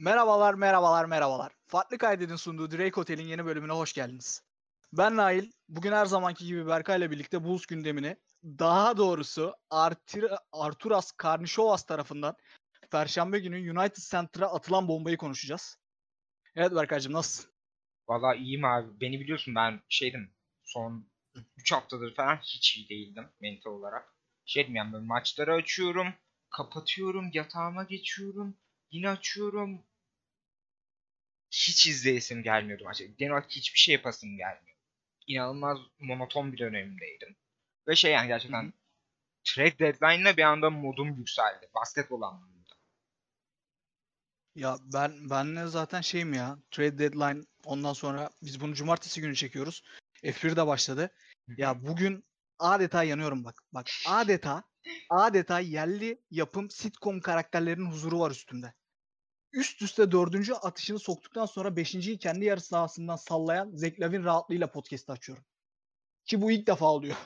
Merhabalar, merhabalar, merhabalar. Farklı Kayded'in sunduğu Drake Hotel'in yeni bölümüne hoş geldiniz. Ben Nail. Bugün her zamanki gibi Berkay'la birlikte Bulls gündemini, daha doğrusu Artur, Arturas Karnişovas tarafından Perşembe günü United Center'a atılan bombayı konuşacağız. Evet Berkay'cığım nasılsın? Valla iyiyim abi. Beni biliyorsun ben şeydim son 3 haftadır falan hiç iyi değildim mental olarak. Şeydim yani böyle maçları açıyorum, kapatıyorum, yatağıma geçiyorum, yine açıyorum. Hiç izleyesim gelmiyordu maçı. Genel olarak hiçbir şey yapasım gelmiyor. İnanılmaz monoton bir dönemimdeydim. Ve şey yani gerçekten Hı trade deadline'la bir anda modum yükseldi. Basketbol anlamında. Ya ben benle zaten şeyim ya. Trade deadline ondan sonra biz bunu cumartesi günü çekiyoruz. F1 de başladı. Ya bugün adeta yanıyorum bak. Bak adeta adeta yerli yapım sitcom karakterlerinin huzuru var üstümde. Üst üste dördüncü atışını soktuktan sonra beşinciyi kendi yarı sahasından sallayan Zach Lavin rahatlığıyla podcast açıyorum. Ki bu ilk defa oluyor.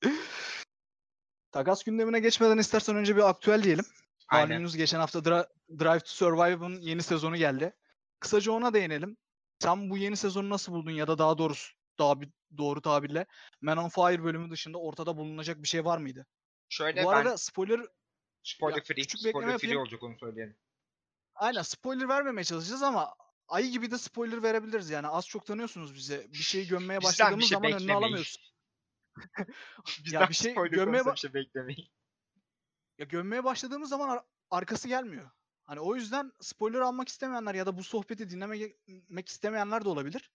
Takas gündemine geçmeden istersen önce bir aktüel diyelim. Malumunuz geçen hafta Dra- Drive to Survive'ın yeni sezonu geldi. Kısaca ona değinelim. Sen bu yeni sezonu nasıl buldun ya da daha doğrusu daha bir doğru tabirle Man on Fire bölümü dışında ortada bulunacak bir şey var mıydı? Şöyle bu ben arada spoiler spoiler ya, free, küçük spoiler free yapayım. olacak onu söyleyelim. aynen spoiler vermemeye çalışacağız ama ayı gibi de spoiler verebiliriz yani. Az çok tanıyorsunuz bizi. Bir şeyi gömmeye Bizden başladığımız şey zaman önüne beklemeyin. alamıyorsun. Bizden bir şey konusunda ba- şey beklemeyin. Ya gömmeye başladığımız zaman ar- arkası gelmiyor. Hani o yüzden spoiler almak istemeyenler ya da bu sohbeti dinlemek istemeyenler de olabilir.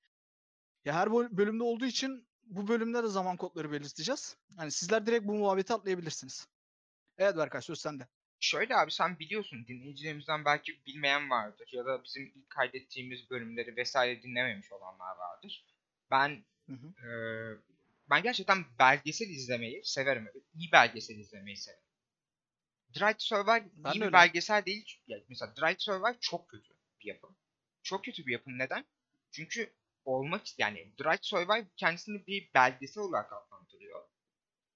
Ya her böl- bölümde olduğu için bu bölümde de zaman kodları belirteceğiz. Hani sizler direkt bu muhabbeti atlayabilirsiniz. Evet Berkay söz sende. Şöyle abi sen biliyorsun dinleyicilerimizden belki bilmeyen vardır ya da bizim ilk kaydettiğimiz bölümleri vesaire dinlememiş olanlar vardır. Ben Hı hı. eee, ben gerçekten belgesel izlemeyi severim. İyi belgesel izlemeyi severim. Drive to Survive Ben iyi bir öyle. belgesel değil. Yani mesela Drive to Survive çok kötü bir yapım. Çok kötü bir yapım. Neden? Çünkü olmak yani Drive to Survive kendisini bir belgesel olarak adlandırıyor.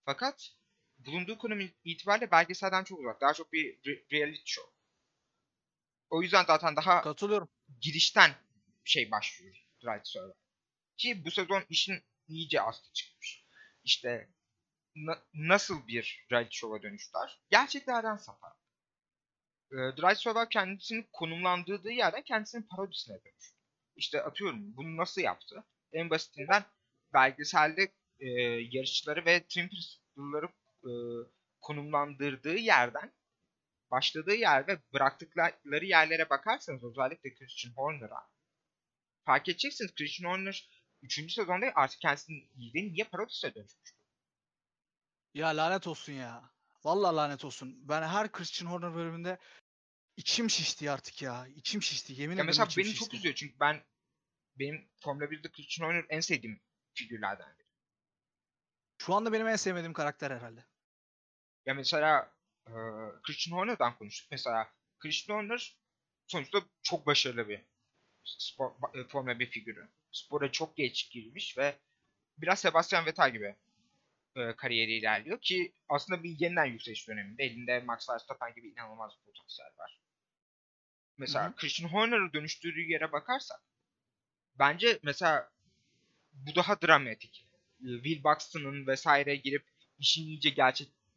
Fakat bulunduğu konum itibariyle belgeselden çok uzak. Daha çok bir re- reality show. O yüzden zaten daha Katılıyorum. girişten şey başlıyor Drive to Survive. Ki bu sezon işin iyice aslı çıkmış. İşte na- nasıl bir reality show'a dönüşler? Gerçeklerden sapar. Ee, Drive to Survive kendisini konumlandırdığı yerden kendisinin parodisine dönüştü. İşte atıyorum bunu nasıl yaptı? En basitinden belgeselde e, yarışçıları ve Team Principal'ları e, konumlandırdığı yerden başladığı yer ve bıraktıkları yerlere bakarsanız özellikle Christian Horner'a fark edeceksiniz Christian Horner 3. sezonda artık kendisinin iyiliğini niye parodisine dönüşmüş. Ya lanet olsun ya. Vallahi lanet olsun. Ben her Christian Horner bölümünde içim şişti artık ya. İçim şişti. Yemin Ya ederim mesela içim beni şişti. çok üzüyor çünkü ben benim Formula 1'de Christian Horner en sevdiğim figürlerden biri. Şu anda benim en sevmediğim karakter herhalde. Ya mesela e, Christian Horner'dan konuştuk. Mesela Christian Horner sonuçta çok başarılı bir spor, e, Formula 1 figürü. Spora çok geç girmiş ve biraz Sebastian Vettel gibi e, kariyeri ilerliyor ki aslında bir yeniden yükseliş döneminde elinde Max Verstappen gibi inanılmaz bir potansiyel var. Mesela Hı hı. Christian Horner'ı dönüştürdüğü yere bakarsak bence mesela bu daha dramatik. Will Buxton'ın vesaire girip işin iyice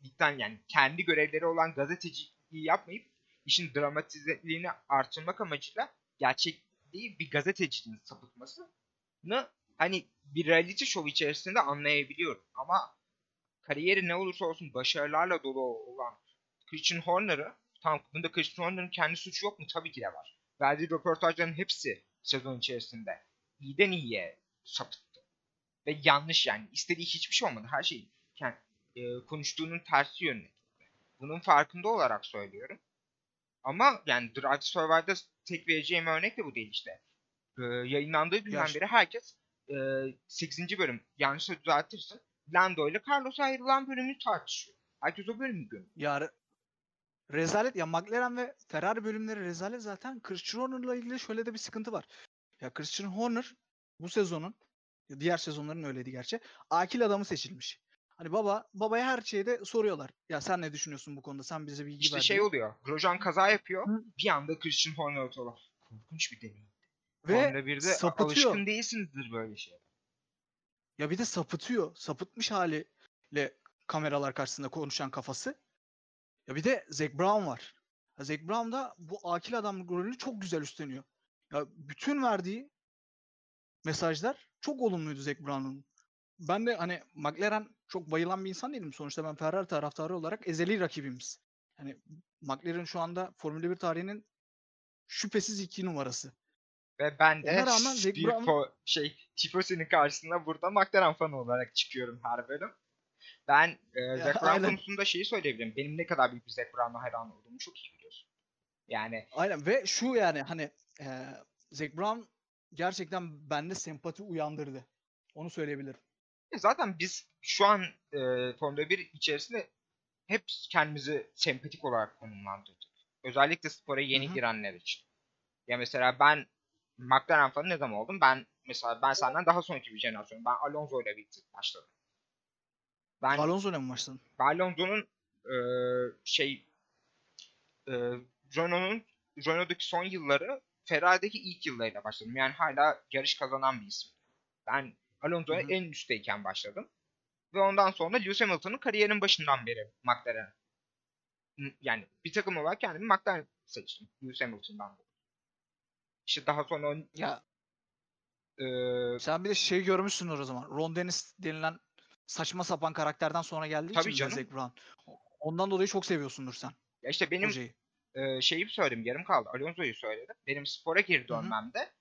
gerçeklikten yani kendi görevleri olan gazeteciliği yapmayıp işin dramatizliğini artırmak amacıyla gerçekliği bir gazetecinin sapıtmasını hani bir reality show içerisinde anlayabiliyorum. Ama kariyeri ne olursa olsun başarılarla dolu olan Christian Horner'ı tamam bunda Christian Horner'ın kendi suçu yok mu? Tabii ki de var. Verdiği röportajların hepsi sezon içerisinde iyiden iyiye sapıttı. Ve yanlış yani. istediği hiçbir şey olmadı. Her şey yani, e, konuştuğunun tersi yönüne gitti. Bunun farkında olarak söylüyorum. Ama yani Drive Survive'da tek vereceğim örnek de bu değil işte. E, yayınlandığı günden Ya- beri herkes e, 8. bölüm yanlışsa düzeltirsin. Lando ile Carlos ayrılan bölümü tartışıyor. Herkes o bölümü görüyor. Ya re- rezalet ya McLaren ve Ferrari bölümleri rezalet zaten. Christian Horner'la ilgili şöyle de bir sıkıntı var. Ya Christian Horner bu sezonun diğer sezonların öyleydi gerçi. Akil adamı seçilmiş. Hani baba babaya her şeyde soruyorlar. Ya sen ne düşünüyorsun bu konuda? Sen bize bilgi İşte ver şey diye. oluyor. Grosjean kaza yapıyor. Hı. Bir anda Christian Horner atıyorlar. Korkunç bir deneyim. Ve Formula 1'de sapıtıyor. alışkın değilsinizdir böyle şey. Ya bir de sapıtıyor. Sapıtmış haliyle kameralar karşısında konuşan kafası. Ya bir de Zac Brown var. Ya Zac Brown da bu akil adam rolünü çok güzel üstleniyor. Ya bütün verdiği mesajlar çok olumluydu Zac Brown'un. Ben de hani McLaren çok bayılan bir insan değilim. Sonuçta ben Ferrari taraftarı olarak ezeli rakibimiz. Yani McLaren şu anda Formula 1 tarihinin şüphesiz iki numarası. Ve ben de Ona rağmen Zac bir Brown- fo- şey Tifosi'nin karşısında burada McLaren fanı olarak çıkıyorum her bölüm. Ben e, Zac Brown konusunda şeyi söyleyebilirim. Benim ne kadar büyük bir Zac Brown'a hayran olduğumu çok iyi biliyorsun. Yani Aynen ve şu yani hani eee Zac Brown gerçekten bende sempati uyandırdı. Onu söyleyebilirim. E, Zaten biz şu an e, Formula 1 içerisinde hep kendimizi sempatik olarak konumlandırdık. Özellikle spora yeni Hı hı. girenler için. Ya mesela ben McLaren fanı ne zaman oldum? Ben mesela ben senden daha sonraki bir jenerasyon. Ben Alonso ile birlikte başladım. Ben, Alonso ile mi başladın? ben Alonso'nun e, şey e, Renault'un Renault'daki son yılları Ferrari'deki ilk yıllarıyla başladım. Yani hala yarış kazanan bir isim. Ben Alonso'ya en üstteyken başladım. Ve ondan sonra Lewis Hamilton'ın kariyerin başından beri McLaren. Yani bir takım olarak kendimi McLaren seçtim. Lewis Hamilton'dan dolayı. İşte daha sonra Ya e, sen bir de şey görmüşsündür o zaman. Ron Dennis denilen saçma sapan karakterden sonra geldiği Tabii için canım. Zac Brown. Ondan dolayı çok seviyorsundur sen ya işte benim hocayı. e, şeyi söyledim yarım kaldı. Alonso'yu söyledim. Benim spora geri dönmemde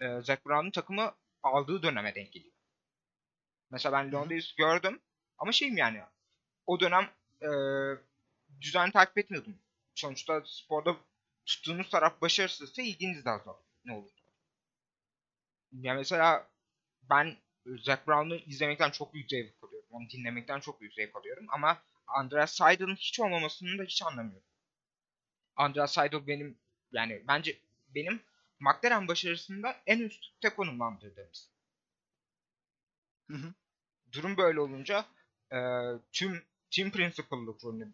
e, Zac Brown'un takımı aldığı döneme denk geliyor. Mesela ben. Londres gördüm ama şeyim yani o dönem e, düzen takip etmiyordum. Sonuçta sporda tuttuğunuz taraf başarısızsa ilginiz de azalır. Ne olur. Ya mesela ben Zac Brown'u izlemekten çok büyük zevk alıyorum. Onu dinlemekten çok büyük zevk alıyorum. Ama Andreas Seidel'ın hiç olmamasını da hiç anlamıyorum. Andreas Seidel benim yani bence benim McLaren başarısında en üstte konumlandırdığım isim. Hı hı. Durum böyle olunca e, tüm team principal'lık rolünü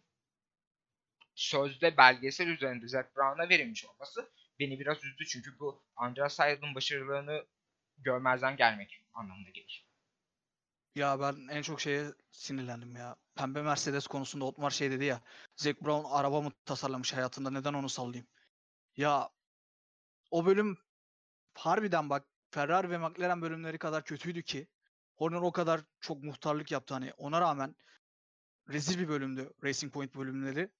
sözde belgesel üzerinde Zac Brown'a verilmiş olması beni biraz üzdü. Çünkü bu Andreas Seidel'ın başarılarını görmezden gelmek anlamına gelir. Ya ben en çok şeye sinirlendim ya. Pembe Mercedes konusunda Otmar şey dedi ya. Zac Brown araba mı tasarlamış hayatında neden onu sallayayım? Ya o bölüm harbiden bak Ferrari ve McLaren bölümleri kadar kötüydü ki Horner o kadar çok muhtarlık yaptı hani ona rağmen rezil bir bölümdü Racing Point bölümleri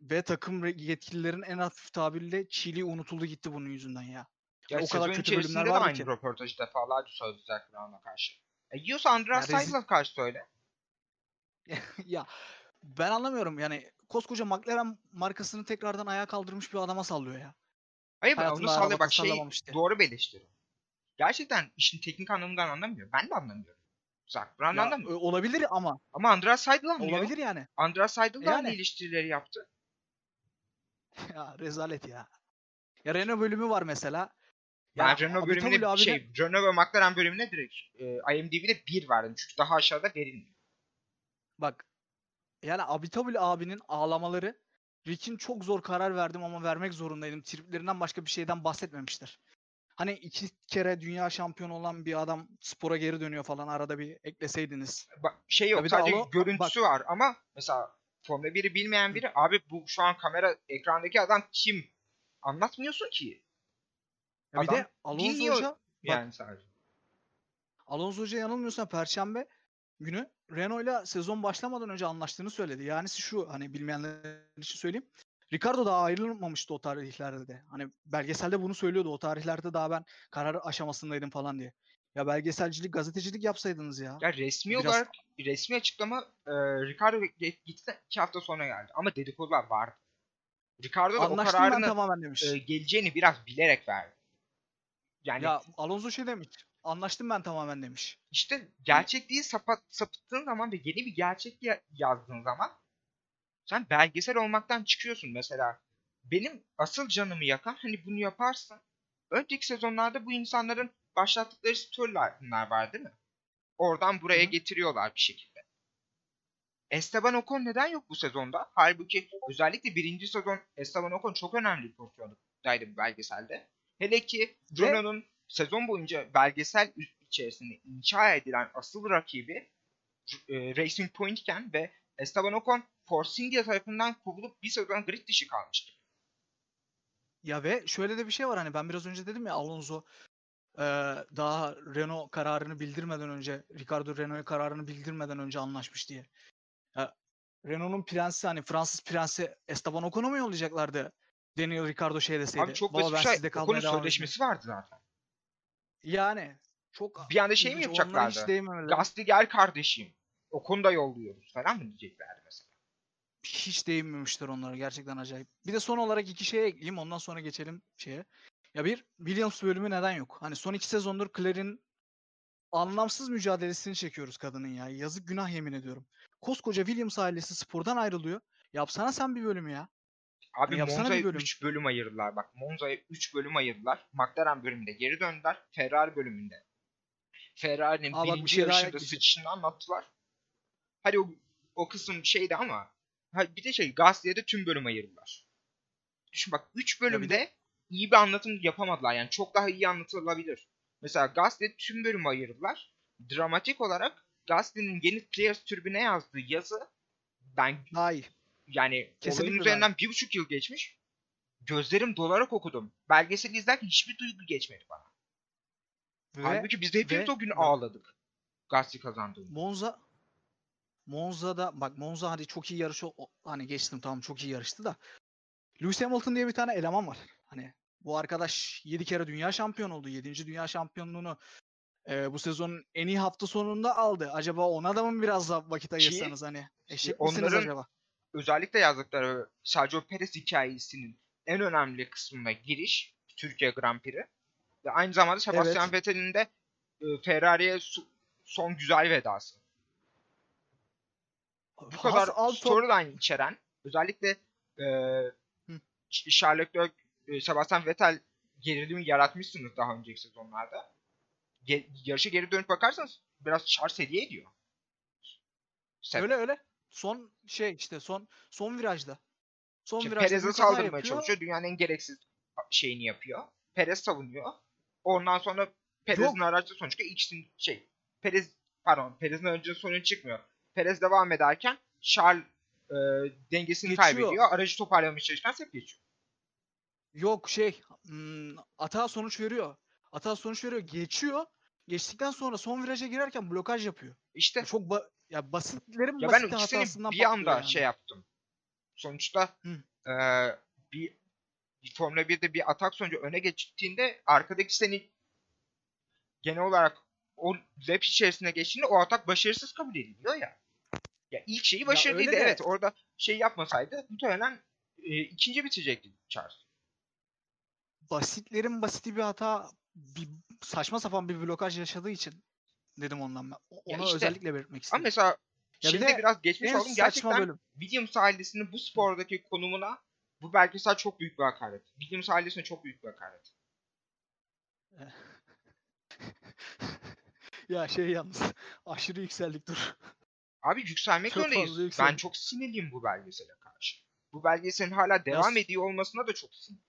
ve takım yetkililerin en hafif tabirle çiğliği unutuldu gitti bunun yüzünden ya. Ya o kadar kötü bölümler vardı aynı ki. röportajı defalarca söyledi Zac Brown'a karşı. E, yiyorsa Andreas Ya rezil- Seidel'a karşı söyle. ya ben anlamıyorum yani koskoca McLaren markasını tekrardan ayağa kaldırmış bir adama sallıyor ya. Hayır onu sallıyor. Bak şey doğru bir eleştiri. Gerçekten işin teknik anlamından anlamıyor. Ben de anlamıyorum. Zac Brown Ya, anlamıyor. ö- olabilir ama Ama Andreas Seidel anlıyor. olabilir yani. Andreas Seidel de aynı Yani. eleştirileri yaptı. Ya rezalet ya. Ya Renault bölümü var mesela. Ben Ya Renault Abitabul bölümüne abine- şey Renault ve McLaren bölümüne direkt e, IMDb'de 1 verdim. Çünkü daha aşağıda verilmiyor. Bak yani Abitabul abinin ağlamaları Rick'in çok zor karar verdim ama vermek zorundaydım. Triplerinden başka bir şeyden bahsetmemiştir. Hani iki kere dünya şampiyonu olan bir adam spora geri dönüyor falan arada bir ekleseydiniz. Bak şey yok bir de sadece Alo- görüntüsü var ama mesela Formula 1'i bilmeyen biri abi bu şu an kamera ekrandaki adam kim? Anlatmıyorsun ki. Ya bir Adam de Alonso Hoca Yani sadece. Alonso Hoca yanılmıyorsam Perşembe günü Renault'la sezon başlamadan önce anlaştığını söyledi. Yani şu hani bilmeyenler için söyleyeyim. Ricardo daha ayrılmamıştı o tarihlerde de. Hani belgeselde bunu söylüyordu. O tarihlerde daha ben karar aşamasındaydım falan diye. Ya belgeselcilik, gazetecilik yapsaydınız ya. Ya resmi Biraz- olarak resmi açıklama e, Ricardo gitti 2 hafta sonra geldi. Ama dedikodular vardı. Ricardo da o Anlaştım ben kararını tamamen demiş. e, geleceğini biraz bilerek verdi. Yani ya Alonso şey demiş. Anlaştım ben tamamen demiş. işte gerçekliği sapat, sapıttığın zaman ve yeni bir gerçek ya- yazdığın zaman sen belgesel olmaktan çıkıyorsun mesela. Benim asıl canımı yakan hani bunu yaparsın. Önceki sezonlarda bu insanların başlattıkları storyline'lar var değil mi? Oradan buraya Hı getiriyorlar bir şekilde. Esteban Ocon neden yok bu sezonda? Halbuki özellikle birinci sezon Esteban Ocon çok önemli bir pozisyondaydı bu belgeselde. Hele ki Renault'un sezon boyunca belgesel içerisinde inşa edilen asıl rakibi e, Racing Point iken ve Esteban Ocon Force tarafından kovulup bir sezon grid dışı kalmıştı. Ya ve şöyle de bir şey var hani ben biraz önce dedim ya Alonso eee, daha Renault kararını bildirmeden önce Ricardo Renault'a kararını bildirmeden önce anlaşmış diye. Ya, Renault'un prensi hani Fransız prensi Esteban Ocon'u mu yollayacaklardı? Daniel Ricardo şey deseydi. Abi çok "Baba basit bir şey. Ocon'un kalmaya devam edeceğim." sözleşmesi vardı zaten. Yani çok Bir anda şey mi yapacaklardı? Gasly gel kardeşim. Ocun'u da yolluyoruz falan mı diyeceklerdi mesela? hiç değinmemişler onlara gerçekten acayip. Bir de son olarak iki şey ekleyeyim ondan sonra geçelim şeye. Ya bir Williams bölümü neden yok? Hani son iki sezondur Claire'in anlamsız mücadelesini çekiyoruz kadının ya. Yazık günah yemin ediyorum. Koskoca Williams ailesi spordan ayrılıyor. Yapsana sen bir bölümü ya. Abi bir Monza'ya bölüm. 3 bölüm ayırdılar. Bak Monza'ya 3 bölüm ayırdılar. McLaren bölümünde geri döndüler. Ferrari bölümünde. Ferrari'nin birinci şey yarışında sıçışını anlattılar. Hadi o, o kısım şeydi ama ha, bir de şey Gasly'e de tüm bölüm ayırdılar. Düşün bak 3 bir de- bölümde iyi bir anlatım yapamadılar. Yani çok daha iyi anlatılabilir. Mesela Gasly'e tüm bölümü ayırdılar. Dramatik olarak Gasly'nin yeni Clears türbüne yazdığı yazı ben iyi. yani Kesinlikle olayın üzerinden bir buçuk yıl geçmiş. Gözlerim dolarak okudum. Belgeseli izlerken hiçbir duygu geçmedi bana. Ve Halbuki biz de hepimiz ve- o gün ağladık. Gasly kazandığında. Monza Monza'da bak Monza hadi çok iyi yarışı hani geçtim tamam çok iyi yarıştı da Lewis Hamilton diye bir tane eleman var. Hani bu arkadaş 7 kere dünya şampiyonu oldu. 7. dünya şampiyonluğunu e, bu sezonun en iyi hafta sonunda aldı. Acaba ona da mı biraz da vakit ayırsanız hani eşek misiniz acaba? Özellikle yazdıkları Sergio Perez hikayesinin en önemli kısmına giriş Türkiye Grand Prix. Ve aynı zamanda Sebastian Evet. Vettel'in de e, Ferrari'ye son güzel vedası. Bu kadar Alpha- storyline içeren özellikle e, Ç- Charles Leclerc, e, Sebastian Vettel gerilimi yaratmışsınız daha önceki sezonlarda. Ge- yarışa geri dönüp bakarsanız biraz Charles hediye ediyor. Seb- öyle öyle. Son şey işte son son virajda. Son Şimdi virajda Perez'e saldırmaya yapıyor. çalışıyor. Dünyanın en gereksiz şeyini yapıyor. Perez savunuyor. Ondan sonra Perez'in araçta sonuçta ikisinin şey Perez pardon Perez'in aracının sorun çıkmıyor. Perez devam ederken Charles e, dengesini Geçiyor. kaybediyor. Aracı toparlamaya çalışırken hep geçiyor. Yok şey hmm, hata sonuç veriyor. Hata sonuç veriyor. Geçiyor. Geçtikten sonra son viraja girerken blokaj yapıyor. İşte Çok ba- ya basitlerin Ya basit hatasından bir anda yani. şey yaptım. Sonuçta Hı. eee, bir, Formula 1'de bir atak sonucu öne geçtiğinde arkadaki seni genel olarak o lap içerisine geçtiğinde o atak başarısız kabul ediliyor ya. Ya ilk şeyi başarılıydı. öyle de- Evet orada şey yapmasaydı muhtemelen e, ikinci bitirecekti Charles. Basitlerin basiti bir hata bir saçma sapan bir blokaj yaşadığı için dedim ondan ben. Ya Onu işte, özellikle belirtmek Ama istedim. mesela Ya bir şeyde de biraz geçmiş oldum. Gerçekten bölüm. Williams ailesinin bu spordaki konumuna bu belgesel çok büyük bir hakaret. Williams ailesine çok büyük bir hakaret. ya şey yalnız aşırı yükseldik dur. Abi yükselmek Çok zorundayız. Ben çok sinirliyim bu belgesele karşı. Bu belgeselin hala devam s- ediyor olmasına da çok sinirliyim.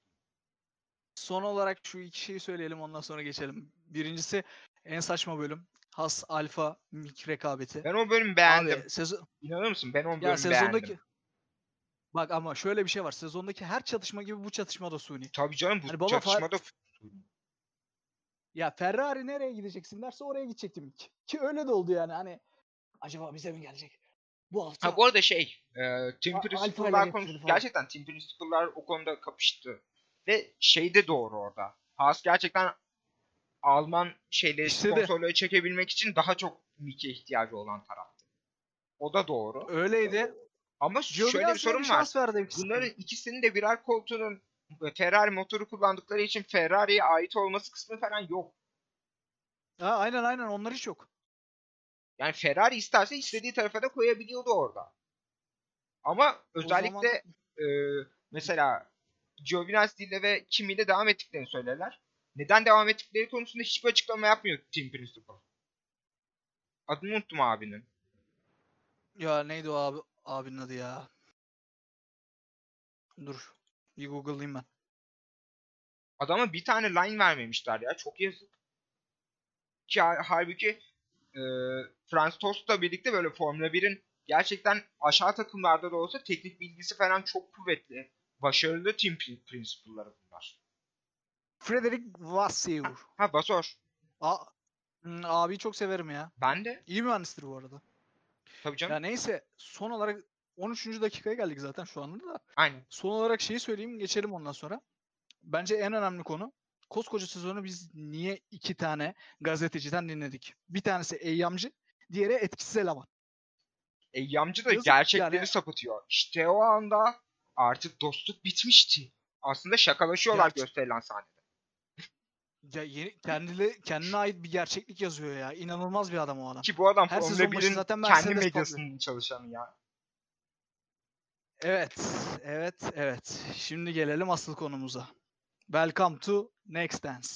Son olarak şu iki şeyi söyleyelim ondan sonra geçelim. Birincisi en saçma bölüm. Has Alfa Mik rekabeti. Ben o bölümü beğendim. Abi sezon İnanır mısın? Ben o bölümü ya sezondaki beğendim. Bak ama şöyle bir şey var. Sezondaki her çatışma gibi bu çatışma da suni. Tabii canım bu Hani baba fa- çatışmada Ya Ferrari nereye gideceksin derse oraya gidecektim ilk. Ki öyle de oldu yani hani acaba bize mi gelecek? Bu hafta Ha bu arada şey, e, konusu falan. gerçekten Team Principal'lar o konuda kapıştı. Ve şey de doğru orada. Haas gerçekten Alman şeyleri İşte de. sponsorları çekebilmek için daha çok Mick'e ihtiyacı olan taraftı. O da doğru. öyleydi. Ama şöyle bir sorun var. verdi ikisine. Bunların ikisinin de birer koltuğunun e, Ferrari motoru kullandıkları için Ferrari'ye ait olması kısmı falan yok. Ha, aynen aynen onlar hiç yok. Yani Ferrari isterse istediği tarafa da koyabiliyordu orada. Ama O özellikle zaman e, mesela Giovinazzi ile ve Kimi ile devam ettiklerini söylerler. Neden devam ettikleri konusunda hiçbir açıklama yapmıyor Team Principal. Adını unuttum abinin. Ya neydi o abi abinin adı ya? Dur. Bir Google'layayım ben. Adama bir tane line vermemişler ya. Çok yazık. Ki ha- halbuki e, Franz Tost'la birlikte böyle Formula 1'in gerçekten aşağı takımlarda da olsa teknik bilgisi falan çok kuvvetli. Başarılı team pri- principle'ları bunlar. Frederick Vasseur. Ha Basor. A Hmm, abiyi çok severim ya. Ben de. İyi mühendistir bu arada. Tabii canım. Ya neyse son olarak 13. dakikaya geldik zaten şu anda da. Aynen. Son olarak şeyi söyleyeyim geçelim ondan sonra. Bence en önemli konu koskoca sezonu biz niye iki tane gazeteciden dinledik? Bir tanesi Eyyamcı, diğeri etkisiz eleman. Eyyamcı da Yazık gerçekleri yani. sapıtıyor. İşte o anda artık dostluk bitmişti. Aslında şakalaşıyorlar Gerçi- gösterilen sahnede. Ya yeni, kendine, kendine ait bir gerçeklik yazıyor ya. İnanılmaz bir adam o adam. Ki bu adam Her Formula sezon başı 1'in zaten kendi medyasının çalışanı ya. Evet, evet, evet. Şimdi gelelim asıl konumuza. Welcome to Next Dance.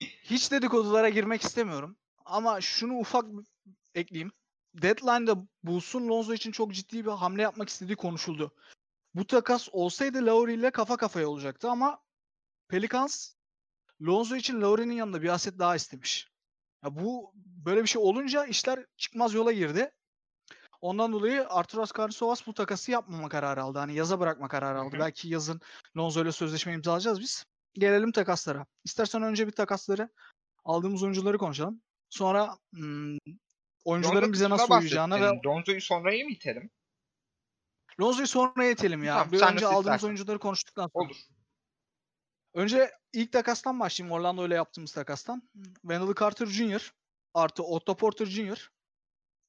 Hiç dedikodulara girmek istemiyorum. Ama şunu ufak ekleyeyim. Deadline'da Bulls'un Lonzo için çok ciddi bir hamle yapmak istediği konuşuldu. Bu takas olsaydı Lowry ile kafa kafaya olacaktı ama Pelicans Lonzo için Lowry'nin yanında bir aset daha istemiş. Ya bu böyle bir şey olunca işler çıkmaz yola girdi. Ondan dolayı Arturas Karnisovas bu takası yapmama kararı aldı. Hani yaza bırakma kararı aldı. hı. Belki yazın Lonzo ile sözleşme imzalayacağız biz. Gelelim takaslara. İstersen önce bir takasları aldığımız oyuncuları konuşalım. Sonra hmm, oyuncuların Lonzo bize nasıl uyacağını ve. Lonzo'yu sonraya mı itelim? Lonzo'yu sonra itelim ya. Tamam, bir önce aldığımız istersen. oyuncuları konuştuktan sonra. Olur. Önce ilk takastan başlayayım. Orlando ile yaptığımız takastan. Wendell Carter Jr. artı Otto Porter Jr.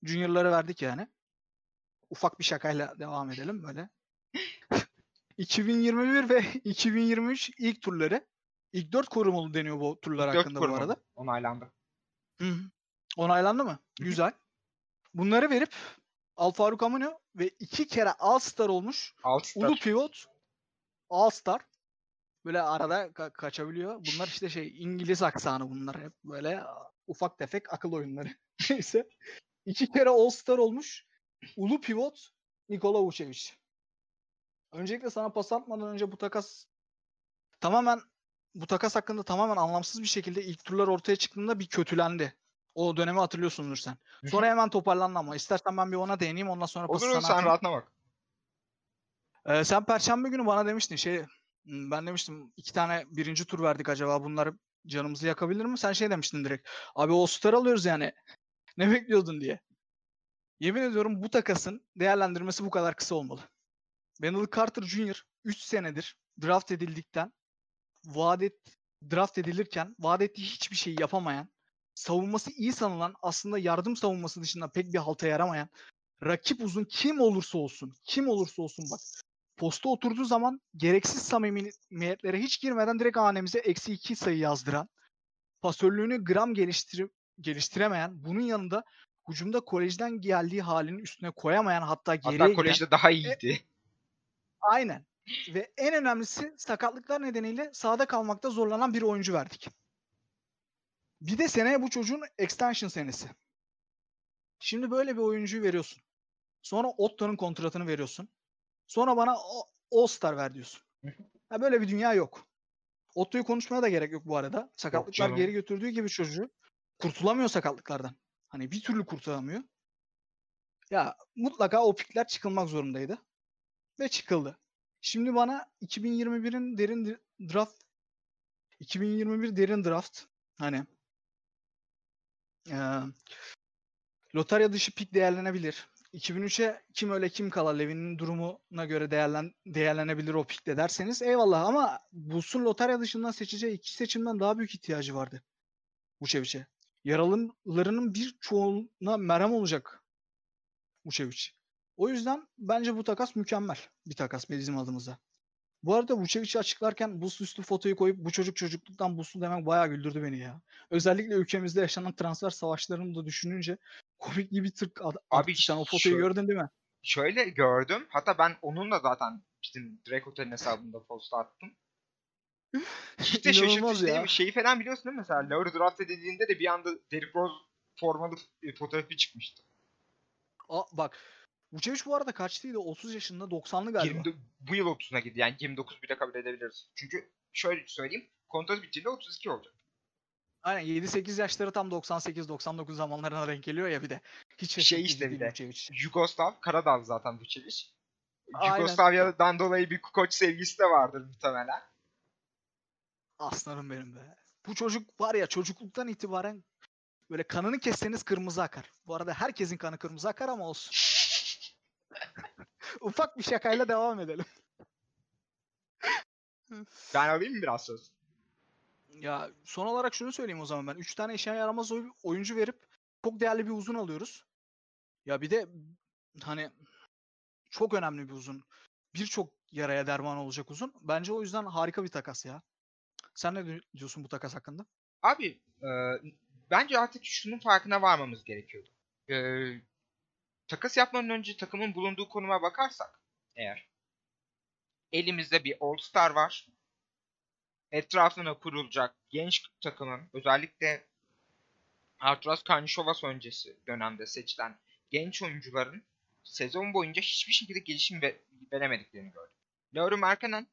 Junior'ları verdik yani. Ufak bir şakayla devam edelim böyle. 2021 ve 2023 ilk turları. İlk 4 korumalı deniyor bu turlar Dört hakkında bu korumalı. arada. Onaylandı. Hı. Onaylandı mı? Hı hı. Güzel. Bunları verip Al Faruk Amino ve iki kere All Star olmuş Alt star. Ulu Pivot All Star. Böyle arada ka- kaçabiliyor. Bunlar işte şey İngiliz aksanı bunlar hep böyle ufak tefek akıl oyunları. Neyse. İki kere All Star olmuş. Ulu Pivot Nikola Vucevic. Öncelikle sana pas atmadan önce bu takas tamamen bu takas hakkında tamamen anlamsız bir şekilde ilk turlar ortaya çıktığında bir kötülendi. O dönemi hatırlıyorsundur sen. Sonra hemen toparlandı ama istersen ben bir ona değineyim ondan sonra pası Olur sana sen atayım. rahatına bak. Ee, sen Perşembe günü bana demiştin şey hmm, ben demiştim iki tane birinci tur verdik acaba bunlar canımızı yakabilir mi? Sen şey demiştin direkt. Abi All Star alıyoruz yani. Ne bekliyordun diye. Yemin ediyorum bu takasın değerlendirmesi bu kadar kısa olmalı. Wendell Carter Jr. 3 senedir draft edildikten vaat et, draft edilirken vaat hiçbir şey yapamayan savunması iyi sanılan aslında yardım savunması dışında pek bir halta yaramayan rakip uzun kim olursa olsun kim olursa olsun bak posta oturduğu zaman gereksiz samimiyetlere hiç girmeden direkt hanemize eksi 2 sayı yazdıran pasörlüğünü gram geliştir geliştiremeyen bunun yanında hücumda kolejden geldiği halinin üstüne koyamayan hatta geriye Hatta giden kolejde daha iyiydi. Aynen. Ve en önemlisi sakatlıklar nedeniyle sahada kalmakta zorlanan bir oyuncu verdik. Bir de seneye bu çocuğun extension senesi. Şimdi böyle bir oyuncuyu veriyorsun. Sonra Otto'nun kontratını veriyorsun. Sonra bana All-Star ver diyorsun. Ha böyle bir dünya yok. Otto'yu konuşmaya da gerek yok bu arada. Sakatlıklar geri götürdüğü gibi çocuğu kurtulamıyor sakatlıklardan. Hani bir türlü kurtulamıyor. Ya mutlaka o pikler çıkılmak zorundaydı. Ve çıkıldı. Şimdi bana 2021'in derin draft 2021 derin draft hani eee lotarya dışı pik değerlenebilir. 2003'e kim öyle kim kala Levin'in durumuna göre değerlen, değerlenebilir o pikte derseniz eyvallah ama Bulls'un lotarya dışından seçeceği iki seçimden daha büyük ihtiyacı vardı Vucevic'e. Yaralılarının bir çoğuna merhem olacak Vucevic. O yüzden bence bu takas mükemmel bir takas bizim adımıza. Bu arada Vucevic'i açıklarken buzlu üstü fotoyu koyup bu çocuk çocukluktan buzlu demek bayağı güldürdü beni ya. Özellikle ülkemizde yaşanan transfer savaşlarını da düşününce komik gibi tık ad- Abi. Sen o fotoyu şu- gördün değil mi? Şöyle gördüm. Hatta ben onunla zaten bizim direkt otelin hesabında post attım. İşte şaşırtıcı değil mi? Şeyi falan biliyorsun değil mi? Mesela Lauri draft edildiğinde de bir anda Derrick Rose formalı e, fotoğrafı çıkmıştı. Aa, bak Vucevic bu arada kaçtıydı? 30 yaşında 90'lı galiba. 20, bu yıl 30'una gidiyor. Yani 29 bile kabul edebiliriz. Çünkü şöyle söyleyeyim. Kontrat bitince 32 olacak. Aynen 7-8 yaşları tam 98-99 zamanlarına denk geliyor ya bir de. Hiç Şey işte bir de. Vucevic. Yugoslav, Karadağ zaten Vucevic. Yugoslavya'dan dolayı bir koç sevgisi de vardır muhtemelen. Aslanım benim be. Bu çocuk var ya çocukluktan itibaren böyle kanını kesseniz kırmızı akar. Bu arada herkesin kanı kırmızı akar ama olsun. Ufak bir şakayla devam edelim. Ben alayım mı biraz söz? Ya son olarak şunu söyleyeyim o zaman ben. 3 tane işe yaramaz oy- oyuncu verip çok değerli bir uzun alıyoruz. Ya bir de hani çok önemli bir uzun. Birçok yaraya derman olacak uzun. Bence o yüzden harika bir takas ya. Sen ne di- diyorsun bu takas hakkında? Abi e, bence artık şunun farkına varmamız gerekiyordu. E, takas yapmadan önce takımın bulunduğu konuma bakarsak eğer elimizde bir All-Star var. Etrafına kurulacak genç takımın özellikle Arturas Karnişovas öncesi dönemde seçilen genç oyuncuların sezon boyunca hiçbir şekilde gelişim ve- veremediklerini gördük. Lauri Markkanen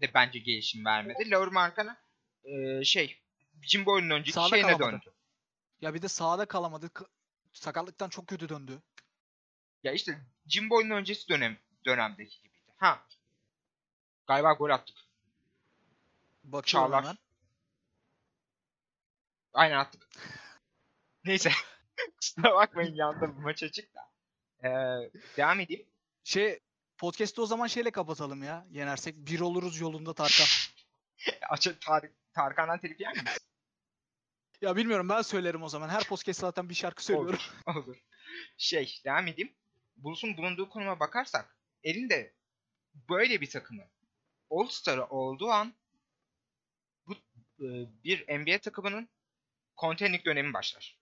de bence gelişim vermedi. Lauri Markkanen e, şey Jimbo'nun önceki Sağda şeyine kalamadı. döndü. Ya bir de sahada kalamadı. Sakatlıktan çok kötü döndü. Ya işte Jimbo'nun öncesi dönem dönemdeki gibiydi. Ha. Galiba gol attık. Bakıyorum Çağlar. hemen. Aynen attık. Neyse. Kusura bakmayın yanda bu maç açık da. Ee, devam edeyim. Şey podcast'ı o zaman şeyle kapatalım ya. Yenersek bir oluruz yolunda Tarkan. Açı, Tar Tarkan'dan telif yer miyiz? ya bilmiyorum ben söylerim o zaman. Her podcast zaten bir şarkı söylüyorum. Olur. Olur. Şey devam edeyim. Bulls'un bulunduğu konuma bakarsak elinde böyle bir takımı All-Star'ı olduğu an bu e, bir NBA takımının contending dönemi başlar.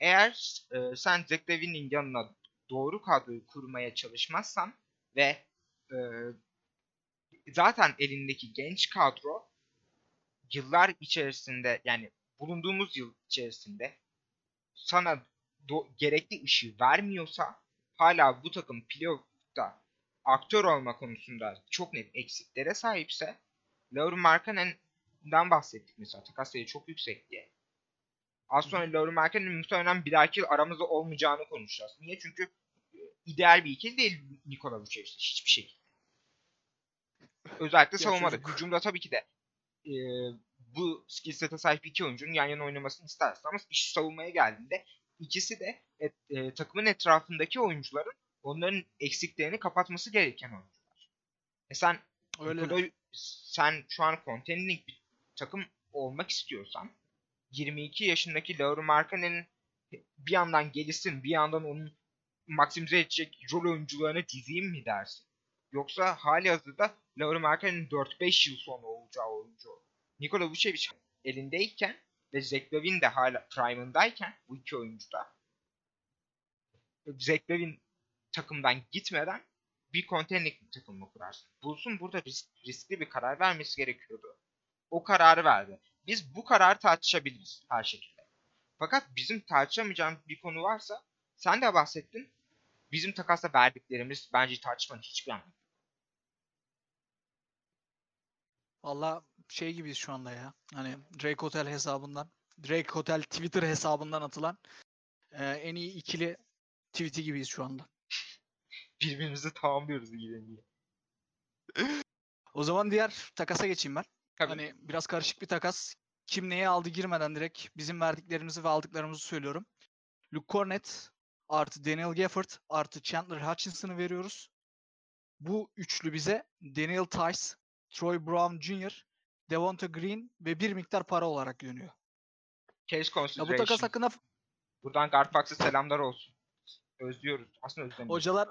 Eğer e, sen Zach Levine'in yanına doğru kadroyu kurmaya çalışmazsan ve e, zaten elindeki genç kadro yıllar içerisinde yani bulunduğumuz yıl içerisinde sana do- gerekli ışığı vermiyorsa hala bu takım playoff'ta aktör olma konusunda çok net eksiklere sahipse Lauri Markkanen'den bahsettik mesela. Takas değeri çok yüksek diye. Az sonra Lauri Markkanen'in muhtemelen bir dahaki yıl aramızda olmayacağını konuşacağız. Niye? Çünkü e, ideal bir ikili değil Nikola Vucevic hiçbir şekilde. Özellikle savunmada. Hücumda tabii ki de e, bu skill set'e sahip iki oyuncunun yan yana oynamasını istersin ama iş savunmaya geldiğinde ikisi de et- e, takımın etrafındaki oyuncuların onların eksiklerini kapatması gereken oyuncular. E sen Öyle. Nikola- sen şu an contending bir takım olmak istiyorsan 22 yaşındaki Lauri Markkanen'in bir yandan gelişsin bir yandan onun maksimize edecek rol oyuncularını dizeyim mi dersin? Yoksa hali hazırda Lauri Markkanen'in 4-5 yıl sonra olacağı oyuncu. Nikola Vucevic elindeyken ve Zach Lavine de hala prime'ındayken bu iki oyuncu da Zach Lavine takımdan gitmeden bir contending bir takım mı kurarsın? Bulls'un burada risk- riskli bir karar vermesi gerekiyordu. O kararı verdi. Biz bu kararı tartışabiliriz her şekilde. Fakat bizim tartışamayacağımız bir konu varsa sen de bahsettin. Bizim takasla verdiklerimiz bence tartışmanın hiçbir anlamı. yok. Valla şey gibiyiz şu anda ya. Hani Drake Hotel hesabından, Drake Hotel Twitter hesabından atılan e, en iyi ikili tweet'i gibiyiz şu anda. Birbirimizi tamamlıyoruz iyi diye. O zaman diğer takasa geçeyim ben. Tabii. Hani biraz karışık bir takas. Kim neyi aldı girmeden direkt bizim verdiklerimizi ve aldıklarımızı söylüyorum. Luke Cornett artı Daniel Gafford artı Chandler Hutchinson'ı veriyoruz. Bu üçlü bize Daniel Tice, Troy Brown Jr., Devonta Green ve bir miktar para olarak dönüyor. Case Ya bu consideration. takas hakkında Buradan Garfax'a selamlar olsun. Özlüyoruz. Aslında özlemiyoruz. hocalar...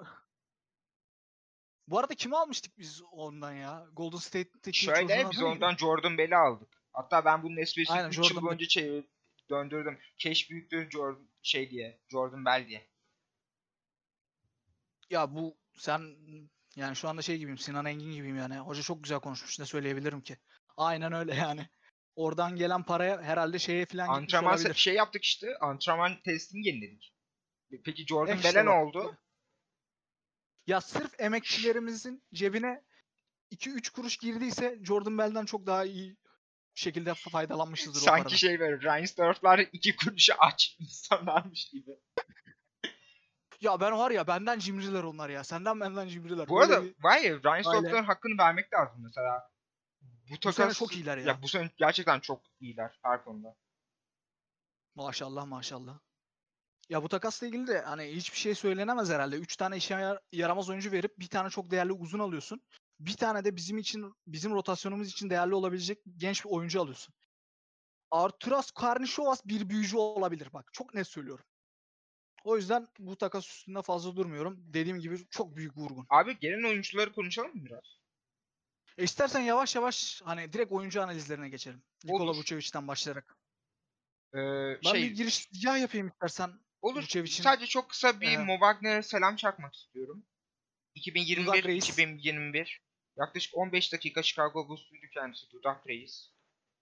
Bu arada kimi almıştık biz ondan ya? Golden State'teki Şöyle biz ondan Jordan Bell'i aldık. Hatta ben bunun espresini Aynen, 3 Jordan yıl önce çevir, döndürdüm. Cash büyüktür Jordan şey diye. Jordan Bell diye. Ya bu sen yani şu anda şey gibiyim Sinan Engin gibiyim yani. Hoca çok güzel konuşmuş ne söyleyebilirim ki. Aynen öyle yani. Oradan gelen paraya herhalde şeye falan gitmiş Antrenman olabilir. şey yaptık işte. Antrenman testini yeniledik. Peki Jordan işte Bell'e ne oldu? Ya sırf emekçilerimizin cebine 2-3 kuruş girdiyse Jordan Bell'den çok daha iyi şekilde faydalanmışızdır o paradan. Sanki şey böyle Reinsdorf'lar iki kuruşu aç insanlarmış gibi. Ya ben var ya benden cimriler onlar ya. Senden benden cimriler. Bu arada bir- var ya Reinsdorf'ların hakkını vermek lazım mesela. Bu, bu takas, sene çok iyiler ya. Bu sene gerçekten çok iyiler her konuda. Maşallah maşallah. Ya bu takasla ilgili de hani hiçbir şey söylenemez herhalde. 3 tane işe yar- yaramaz oyuncu verip bir tane çok değerli uzun alıyorsun. Bir tane de bizim için bizim rotasyonumuz için değerli olabilecek genç bir oyuncu alıyorsun. Arturas Karnişovas bir büyücü olabilir bak. Çok net söylüyorum. O yüzden bu takas üstünde fazla durmuyorum. Dediğim gibi çok büyük vurgun. Abi gelen oyuncuları konuşalım mı biraz? E istersen yavaş yavaş hani direkt oyuncu analizlerine geçelim. Nikola Olur. Vucevic'ten başlayarak. Ee, Ben şey bir giriş ya yapayım istersen. olur. Vucevic'in- Sadece çok kısa bir Ee, Mo Wagner'e selam çakmak istiyorum. Dudak Reis. 2021-2021 yaklaşık 15 dakika Chicago Bulls'luydu kendisi Dudak Reis.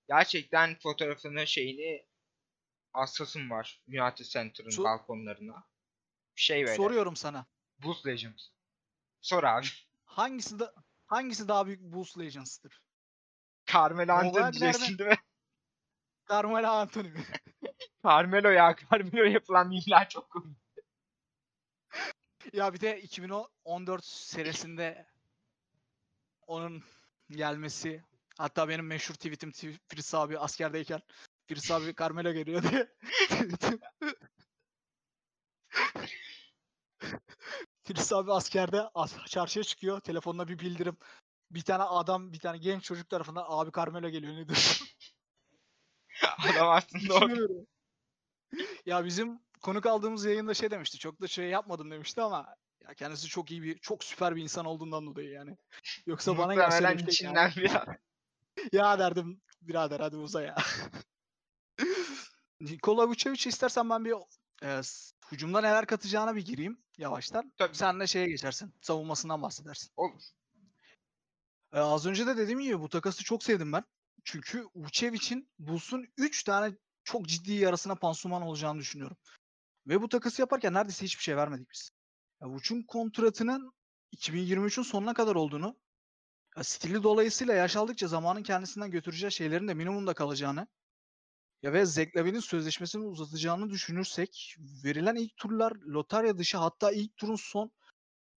Gerçekten fotoğrafını şeyini assasım var United Center'ın Su- balkonlarına. Şey böyle. Soruyorum sana. Bulls Legends. Sor abi. Hangisi da hangisi daha büyük Bulls Legends'tır? Carmelo Anthony diyeceksin değil mi? Carmelo Anthony mi? Carmelo ya. Carmelo yapılan mimler çok komik. ya bir de 2014 senesinde onun gelmesi hatta benim meşhur tweetim Tw- Firs abi askerdeyken Firs abi Carmelo geliyor diye. Firs abi askerde as- çarşıya çıkıyor. Telefonuna bir bildirim. Bir tane adam, bir tane genç çocuk tarafından abi Carmelo geliyor ne diyorsun? Adam aslında orada. Ya bizim konuk aldığımız yayında şey demişti. Çok da şey yapmadım demişti ama ya kendisi çok iyi bir, çok süper bir insan olduğundan dolayı yani. Yoksa bana gelse Muhtemelen öyle bir içinden ya derdim birader hadi uza ya. Nikola Vucevic istersen ben bir e, hücumda neler katacağına bir gireyim yavaştan. Tabii. Sen de şeye geçersin. Savunmasından bahsedersin. Olur. E, az önce de dediğim gibi bu takası çok sevdim ben. Çünkü Vucevic'in Bulls'un 3 tane çok ciddi yarasına pansuman olacağını düşünüyorum. Ve bu takası yaparken neredeyse hiçbir şey vermedik biz. Vuc'un kontratının 2023'ün sonuna kadar olduğunu, ya stili dolayısıyla yaş aldıkça zamanın kendisinden götüreceği şeylerin de minimumda kalacağını ya ve Zach Lavin'in sözleşmesini uzatacağını düşünürsek verilen ilk turlar lotarya dışı hatta ilk turun son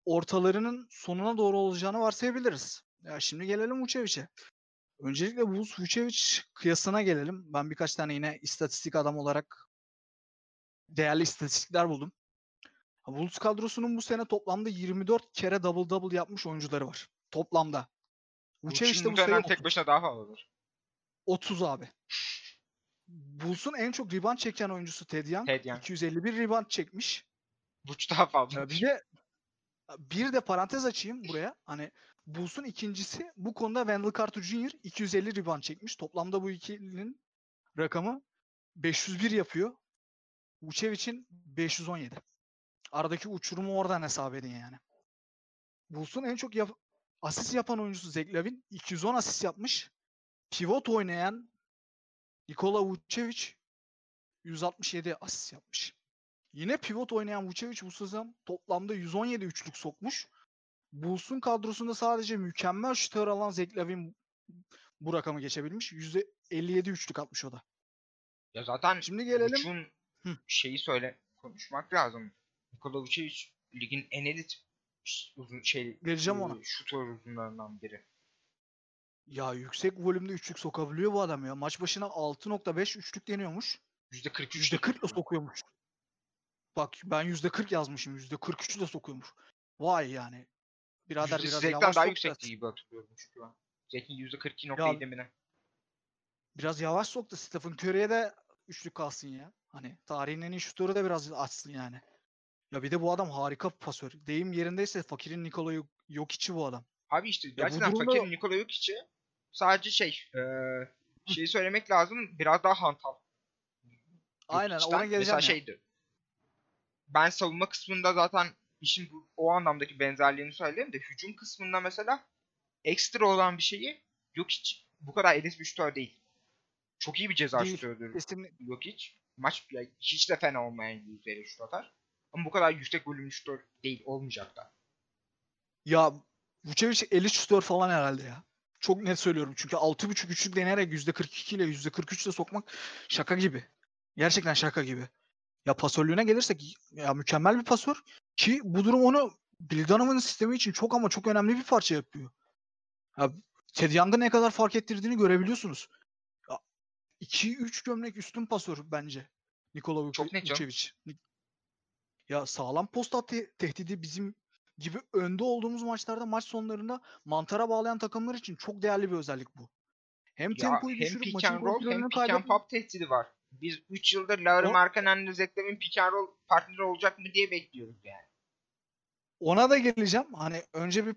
ortalarının sonuna doğru olacağını varsayabiliriz. Ya şimdi gelelim Vucevic'e. Öncelikle Bulls Vucevic kıyasına gelelim. Ben birkaç tane yine istatistik adam olarak değerli istatistikler buldum. Bulls kadrosunun bu sene toplamda 24 kere double double yapmış oyuncuları var. Toplamda. Vucevic de bu 30. tek başına daha fazladır. 30 abi. Bulls'un en çok rebound çeken oyuncusu Ted Young. Ted Young. 251 rebound çekmiş. Vuç daha fazla. Bir de bir de parantez açayım buraya. Hani Bulls'un ikincisi bu konuda Wendell Carter Jr. 250 rebound çekmiş. Toplamda bu ikilinin rakamı 501 yapıyor. Vucevic'in 517. Aradaki uçurumu oradan hesap edin yani. Bulls'un en çok yap- asist yapan oyuncusu Zach Lavin 210 asist yapmış. Pivot oynayan Nikola Vucevic 167 asist yapmış. Yine pivot oynayan Vucevic bu sezon toplamda 117 üçlük sokmuş. Bulls'un kadrosunda sadece mükemmel şutör alan Zach Lavin bu rakamı geçebilmiş. %57 üçlük atmış o da. Ya zaten Şimdi gelelim. Vuç'un Hı. şeyi söyle konuşmak lazım. Nikola Vucevic ligin en elit uzun şey Geleceğim e, ona. şutör uzunlarından biri. Ya yüksek volümde üçlük sokabiliyor bu adam ya. Maç başına 6.5 üçlük deniyormuş. %43 %40 ile sokuyormuş. Bak ben %40 yazmışım. %43 de sokuyormuş. Vay yani. Birader biraz yavaş daha da- gibi hatırlıyorum çünkü ben. Zek'in %42.7 mi ne? Biraz yavaş sok da Stephen Curry'e de üçlük kalsın ya. Hani tarihin en iyi şutörü de biraz açsın yani. Ya bir de bu adam harika pasör. Deyim yerindeyse fakirin Nikola Yok- Jokic'i bu adam. Abi işte gerçekten durumda- fakir Nikola Jokic'i sadece şey eee şeyi söylemek lazım biraz daha hantal. Aynen Jokic'ten. ona geleceğim Mesela ya. şeydi. Ben savunma kısmında zaten işin bu, o anlamdaki benzerliğini söyleyeyim de hücum kısmında mesela ekstra olan bir şeyi Jokic bu kadar bir şutör değil. Çok iyi bir ceza Değil. şutördür Kesinlikle. Jokic. Maç ya, hiç de fena olmayan yüzdeyle şut atar. Ama bu kadar yüksek volümlü şutör değil olmayacak da. Ya Vucevic 50 şutör falan herhalde ya. Çok net söylüyorum çünkü 6.5 üçlük deneyerek %42 ile %43 ile sokmak şaka gibi. Gerçekten şaka gibi. Ya pasörlüğüne gelirsek ya mükemmel bir pasör ki bu durum onu Bill Donovan'ın sistemi için çok ama çok önemli bir parça yapıyor. Ya Ted Young'ı ne kadar fark ettirdiğini görebiliyorsunuz. 2-3 gömlek üstün pasör bence. Nikola Çok net canım. Vucevic. Ya sağlam post at te- tehdidi bizim gibi önde olduğumuz maçlarda maç sonlarında mantara bağlayan takımlar için çok değerli bir özellik bu. Hem Ya tempoyu hem düşürüp maçın roll hem pick and kaybetme. pop tehdidi var. Biz 3 yıldır Lauri Zach Lavin pick and roll partneri olacak mı diye bekliyoruz yani. Ona da geleceğim. Hani önce bir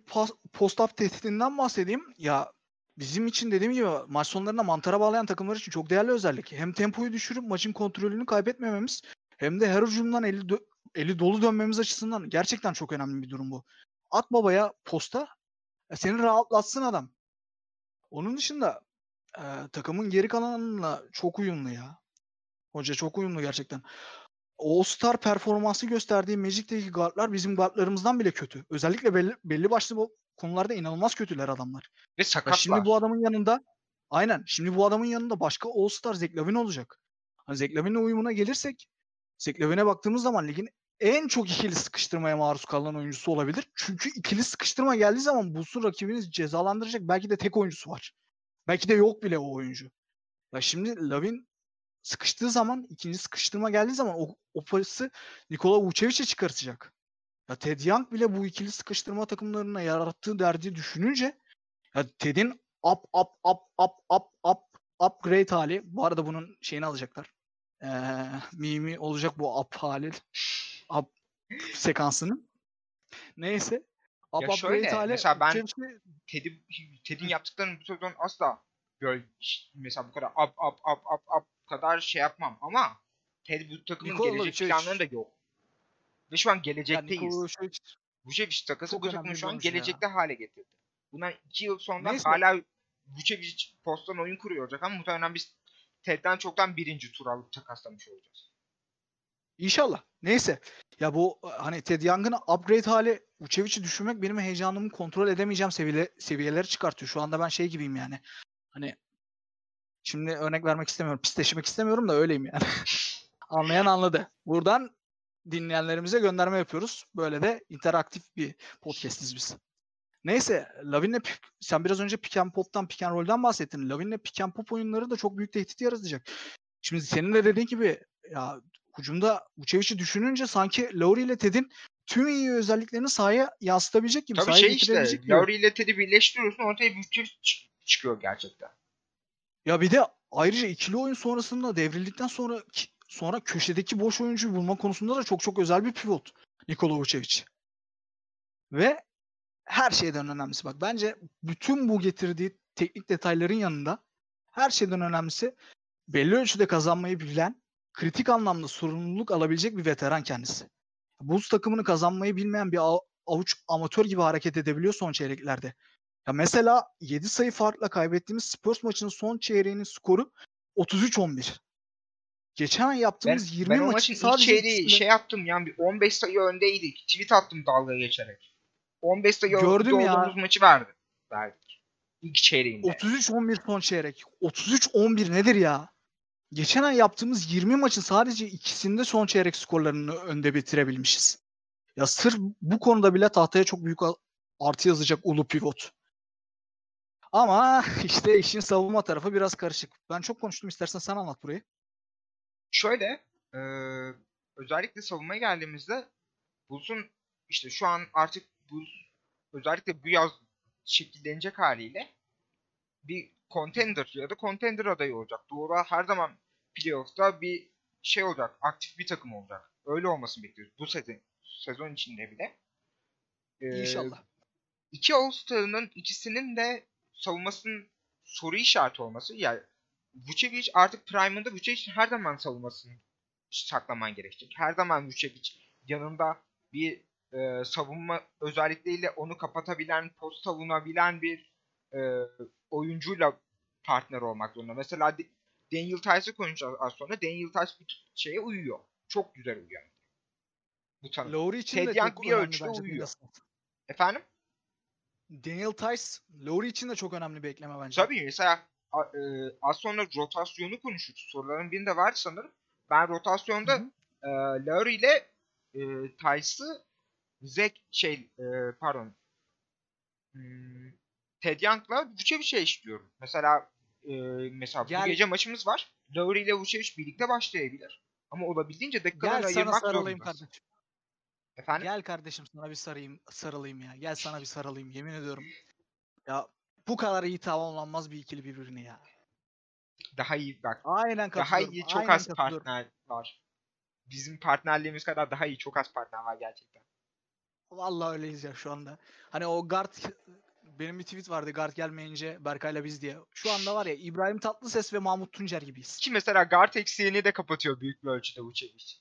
post-up tehdidinden bahsedeyim. Ya bizim için dediğim gibi maç sonlarında mantara bağlayan takımlar için çok değerli özellik. Hem tempoyu düşürüp maçın kontrolünü kaybetmememiz hem de her hücumdan eli, dö- eli dolu dönmemiz açısından gerçekten çok önemli bir durum bu. At babaya posta e, seni rahatlatsın adam. Onun dışında e, takımın geri kalanıyla çok uyumlu ya. Hoca çok uyumlu gerçekten. All-Star performansı gösterdiği Magic'teki guardlar bizim guardlarımızdan bile kötü. Özellikle belli, belli başlı bu konularda inanılmaz kötüler adamlar. Ve Ya sakatlar. şimdi bu adamın yanında aynen şimdi bu adamın yanında başka All-Star Zach Lavine olacak. Hani Zach uyumuna gelirsek Zach Lavine'e baktığımız zaman ligin en çok ikili sıkıştırmaya maruz kalan oyuncusu olabilir. Çünkü ikili sıkıştırma geldiği zaman Bulls'un rakibiniz cezalandıracak belki de tek oyuncusu var. Belki de yok bile o oyuncu. Ya şimdi Lavin sıkıştığı zaman ikinci sıkıştırma geldiği zaman o, o pası Nikola Vucevic'e çıkartacak. Ya Ted Young bile bu ikili sıkıştırma takımlarına yarattığı derdi düşününce ya Ted'in up up up up up up upgrade hali bu arada bunun şeyini alacaklar. Ee, mimi olacak bu up hali. Up sekansının. Neyse. Up Ya şöyle, hali mesela ben- Vucevic'le- Ted'i, Ted'in yaptıklarını bu sezon asla böyle mesela bu kadar up up up up up kadar şey yapmam ama Ted bu takımın Nikola gelecek Vucevic. planlarında yok. Ve şu an yani gelecekteyiz. Nikola Vucevic Vucevic takası bu takımı şu an oyuncu ya. gelecekte hale getirdi. Bundan 2 yıl sonra Neyse. hala Vucevic posttan oyun kuruyor olacak ama muhtemelen biz Ted'den çoktan birinci tur alıp takaslamış olacağız. İnşallah. Neyse. Ya bu hani Ted Young'ın upgrade hali Vucevic'i düşürmek benim heyecanımı kontrol edemeyeceğim seviyele, seviyelere çıkartıyor. Şu anda ben şey gibiyim yani. Hani şimdi örnek vermek istemiyorum. Pisleşmek istemiyorum da öyleyim yani. Anlayan anladı. Buradan dinleyenlerimize gönderme yapıyoruz. Böyle de interaktif bir podcastiz biz. Neyse Lavin'le sen biraz önce pick and pop'tan pick and roll'dan bahsettin. Lavin'le pick and pop oyunları da çok büyük tehdit yaratacak. Şimdi senin de dediğin gibi ya hücumda Vucevic'i düşününce sanki Lowry ile Ted'in tüm iyi özelliklerini sahaya yansıtabilecek gibi. Tabii sahaya şey işte. Lauri ile Ted'i birleştiriyorsun ortaya bir Vucevic çı- çıkıyor gerçekten. Ya bir de ayrıca ikili oyun sonrasında devrildikten sonra sonra köşedeki boş oyuncuyu bulma konusunda da çok çok özel bir pivot Nikola Vucevic. Ve her şeyden önemlisi bak bence bütün bu getirdiği teknik detayların yanında her şeyden önemlisi belli ölçüde kazanmayı bilen, kritik anlamda sorumluluk alabilecek bir veteran kendisi. Bulls takımını kazanmayı bilmeyen bir av- avuç amatör gibi hareket edebiliyor son çeyreklerde. Ya mesela 7 sayı farkla kaybettiğimiz Spurs maçının son çeyreğinin skoru 33-11. Geçen ay Ben, yaptığımız 20 ben maçın maçın sadece çeyreği ikisinde- şey yaptım yani bir 15 sayı öndeydik. Tweet attım dalga geçerek. 15 sayı Gördüm ya. olduğumuz maçı verdi. Verdik. İlk çeyreğinde. 33-11 son çeyrek. 33-11 nedir ya? Geçen ay yaptığımız 20 maçın sadece ikisinde son çeyrek skorlarını önde bitirebilmişiz. Ya sırf bu konuda bile tahtaya çok büyük artı yazacak ulu pivot. Ama işte işin savunma tarafı biraz karışık. Ben çok konuştum istersen sen anlat burayı. Şöyle e, özellikle savunmaya geldiğimizde Bulls'un işte şu an artık Bulls özellikle bu yaz şekillenecek haliyle bir contender ya da contender adayı olacak. Doğru her zaman playoff'ta bir şey olacak. Aktif bir takım olacak. Öyle olmasını bekliyoruz. Bu sezon, sezon içinde bile. Ee, İnşallah. iki All-Star'ın ikisinin de savunmasının soru işareti olması. Yani Vucevic artık prime'ında Vucevic'in her zaman savunmasını saklaman gerekecek. Her zaman Vucevic yanında bir e, savunma özellikleriyle onu kapatabilen, post savunabilen bir e, oyuncuyla partner olmak zorunda. Mesela Daniel Tice'ı konuşacağız az sonra. Daniel Tice bu şeye uyuyor. Çok güzel uyuyor. Bu tanım. Lowry için Ted de Young çok bir ölçüde uyuyor. Efendim? Daniel Tice, Lowry için de çok önemli bir ekleme bence. Tabii mesela a- e, az sonra rotasyonu konuşuruz. Soruların birinde var sanırım. Ben rotasyonda Hı hı. e, Lowry ile e, Tice'ı Zek şey e, pardon hmm, Ted Young'la Vucevic'e eşliyorum. Mesela e, mesela Gel- bu gece maçımız var. Lowry ile Vucevic birlikte başlayabilir. Ama olabildiğince dakikalarını Gel sana ayırmak sarılayım zorundasın. kardeşim. Efendim? Gel kardeşim sana bir sarayım, sarılayım ya. Gel sana bir sarılayım yemin ediyorum. Ya bu kadar iyi tamamlanmaz bir ikili birbirini ya. Daha iyi bak. Aynen Daha iyi çok aynen az partner var. Bizim partnerliğimiz kadar daha iyi çok az partner var gerçekten. Vallahi öyleyiz ya şu anda. Hani o guard benim bir tweet vardı guard gelmeyince Berkay'la biz diye. Şu anda var ya İbrahim Tatlıses ve Mahmut Tuncer gibiyiz. Ki mesela guard eksiğini de kapatıyor büyük bir ölçüde Vucevic.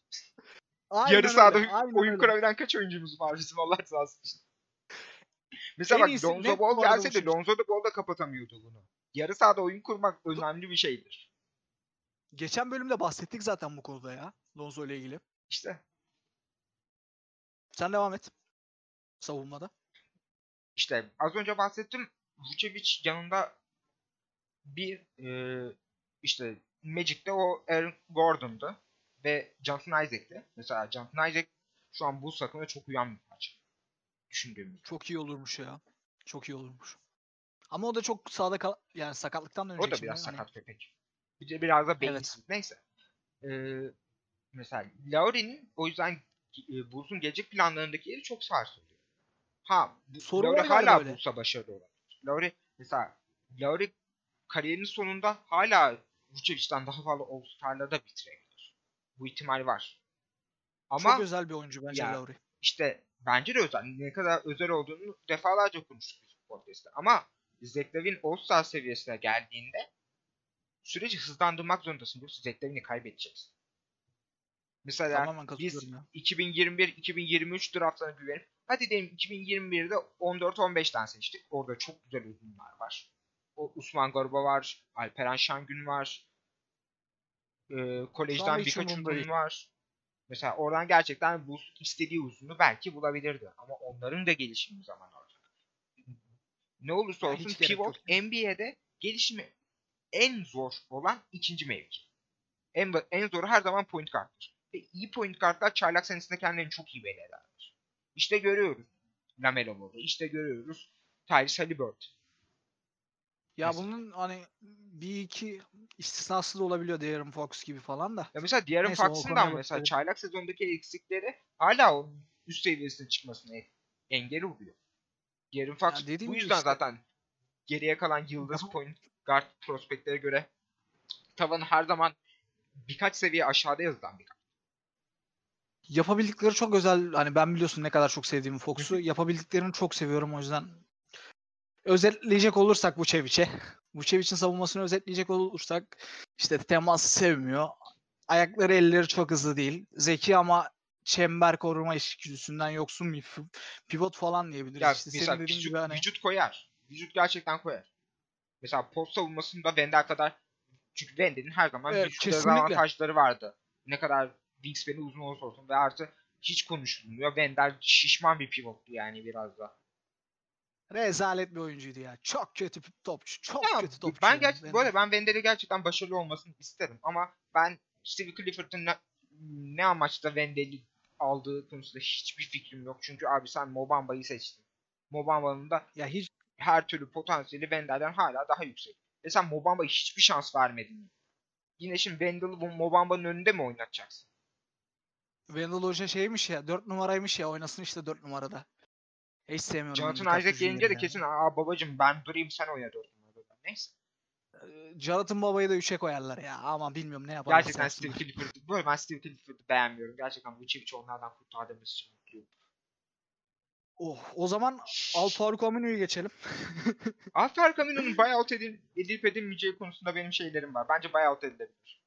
Yarı sahada öyle, aynen oyun öyle. kurabilen kaç oyuncumuz var bizim Allah razı olsun. Mesela En bak iyisi Lonzo Ball gelse de. Lonzo da Ball da kapatamıyordu bunu. Yarı sahada oyun kurmak önemli bir şeydir. Geçen bölümde bahsettik zaten bu konuda ya. Lonzo ile ilgili. İşte Sen devam et. Savunmada. İşte az önce bahsettim Vucevic yanında bir e, işte Magic'te o Aaron Gordon'du ve Jonathan Isaac'ti. Mesela Jonathan Isaac şu an Bulls takımına çok uyan bir parça. Düşündüğümüz. Çok iyi olurmuş ya. Çok iyi olurmuş. Ama o da çok sağda kal yani sakatlıktan dönecek O da şimdi. biraz Hani sakat köpek. Bir de biraz da Evet. beyinsiz. Neyse. Ee, mesela Lowry'nin o yüzden e, Bulls'un gelecek planlarındaki yeri çok sarsılıyor. Ha, bu, Lowry var hala böyle. Bulls'a başarılı olabilir. Lowry mesela Lowry kariyerinin sonunda hala Vucevic'den daha fazla All-Star'larda bitirebilir. Bu ihtimal var. Ama çok özel bir oyuncu bence Ya, Lowry. işte bence de özel. Ne kadar özel olduğunu defalarca konuştuk biz bu podcast'te. Ama Zach Lavin All-Star seviyesine geldiğinde süreci hızlandırmak zorundasın. Yoksa Zach Lavin'i kaybedeceksin. Mesela Tamamen biz katılıyorum ya. 2021-2023 draftlarına güvenip hadi diyelim 2021'de 14-15'ten seçtik. Orada çok güzel uzunlar var. O Usman Garba var, Alperen Şangün var. Ee, kolejden birkaç uzun var. Mesela oradan gerçekten bu istediği uzunu belki bulabilirdi. Ama onların da gelişimi zaman alacak. Ne olursa olsun hiç pivot. NBA'de gelişimi en zor olan ikinci mevki. En, en zoru her zaman point guard'dır. Ve iyi point guardlar çaylak senesinde kendilerini çok iyi belli. İşte görüyoruz. Lamelo Ball'u. İşte görüyoruz. Tyrese Halliburton. Ya Mesela. bunun hani bir iki istisnası da olabiliyor De'Aaron Fox gibi falan da. Ya mesela De'Aaron konuya da mesela bakıyorum. çaylak sezondaki eksikleri hala o üst seviyesine çıkmasına engel oluyor. De'Aaron Fox Ya bu yüzden işte- zaten geriye kalan yıldız point guard prospektlere göre tavanı her zaman birkaç seviye aşağıda yazılan bir Yapabildikleri çok özel. Hani ben biliyorsun ne kadar çok sevdiğimi Fox'u. Yapabildiklerini çok seviyorum o yüzden. Özetleyecek olursak Vucevic'e. Vucevic'in savunmasını özetleyecek olursak işte teması sevmiyor. Ayakları elleri çok hızlı değil. Zeki ama çember koruma içgüdüsünden yoksun bir pivot falan diyebiliriz. Ya işte mesela senin vücut, gibi hani vücut koyar. Vücut gerçekten koyar. Mesela post savunmasında Wendell kadar çünkü Wendell'in her zaman Evet, vücut dezavantajları vardı. Ne kadar wingspan'i uzun olursa olsun ve artı hiç konuşulmuyor. Wendell şişman bir pivottu yani biraz da. rezalet bir oyuncuydu ya. Çok kötü topçu. Çok Ya, kötü topçu. ben gerçekten arada ben Wendell'e gerçekten başarılı olmasını isterim ama ben Steve Clifford'ın ne, ne amaçla Wendell'i aldığı konusunda hiçbir fikrim yok. Çünkü abi sen Mobamba'yı seçtin. Mobamba'nın da ya hiç her türlü potansiyeli Wendell'den hala daha yüksek. Ve sen Mobamba'ya hiçbir şans vermedin. Yine şimdi Wendell'ı Mobamba'nın önünde mi oynatacaksın? Wendell Hoca şeymiş ya 4 numaraymış ya oynasın işte 4 numarada. Hiç sevmiyorum. Jonathan Isaac gelince de kesin aa babacım ben durayım sen oyna dört numarada. Neyse. Ee, Jonathan Baba'yı da 3'e koyarlar ya ama bilmiyorum ne yaparlar. Gerçekten Steve Clifford'ı böyle ben Steve Clifford'ı beğenmiyorum. Gerçekten Vucevic onlardan kurtardığımız için mutluyum. Oh, o zaman Al Faruk Aminu'yu geçelim. Alper Camino'nun buyout edil, edilip edilmeyeceği konusunda benim şeylerim var. Bence buyout edilebilir.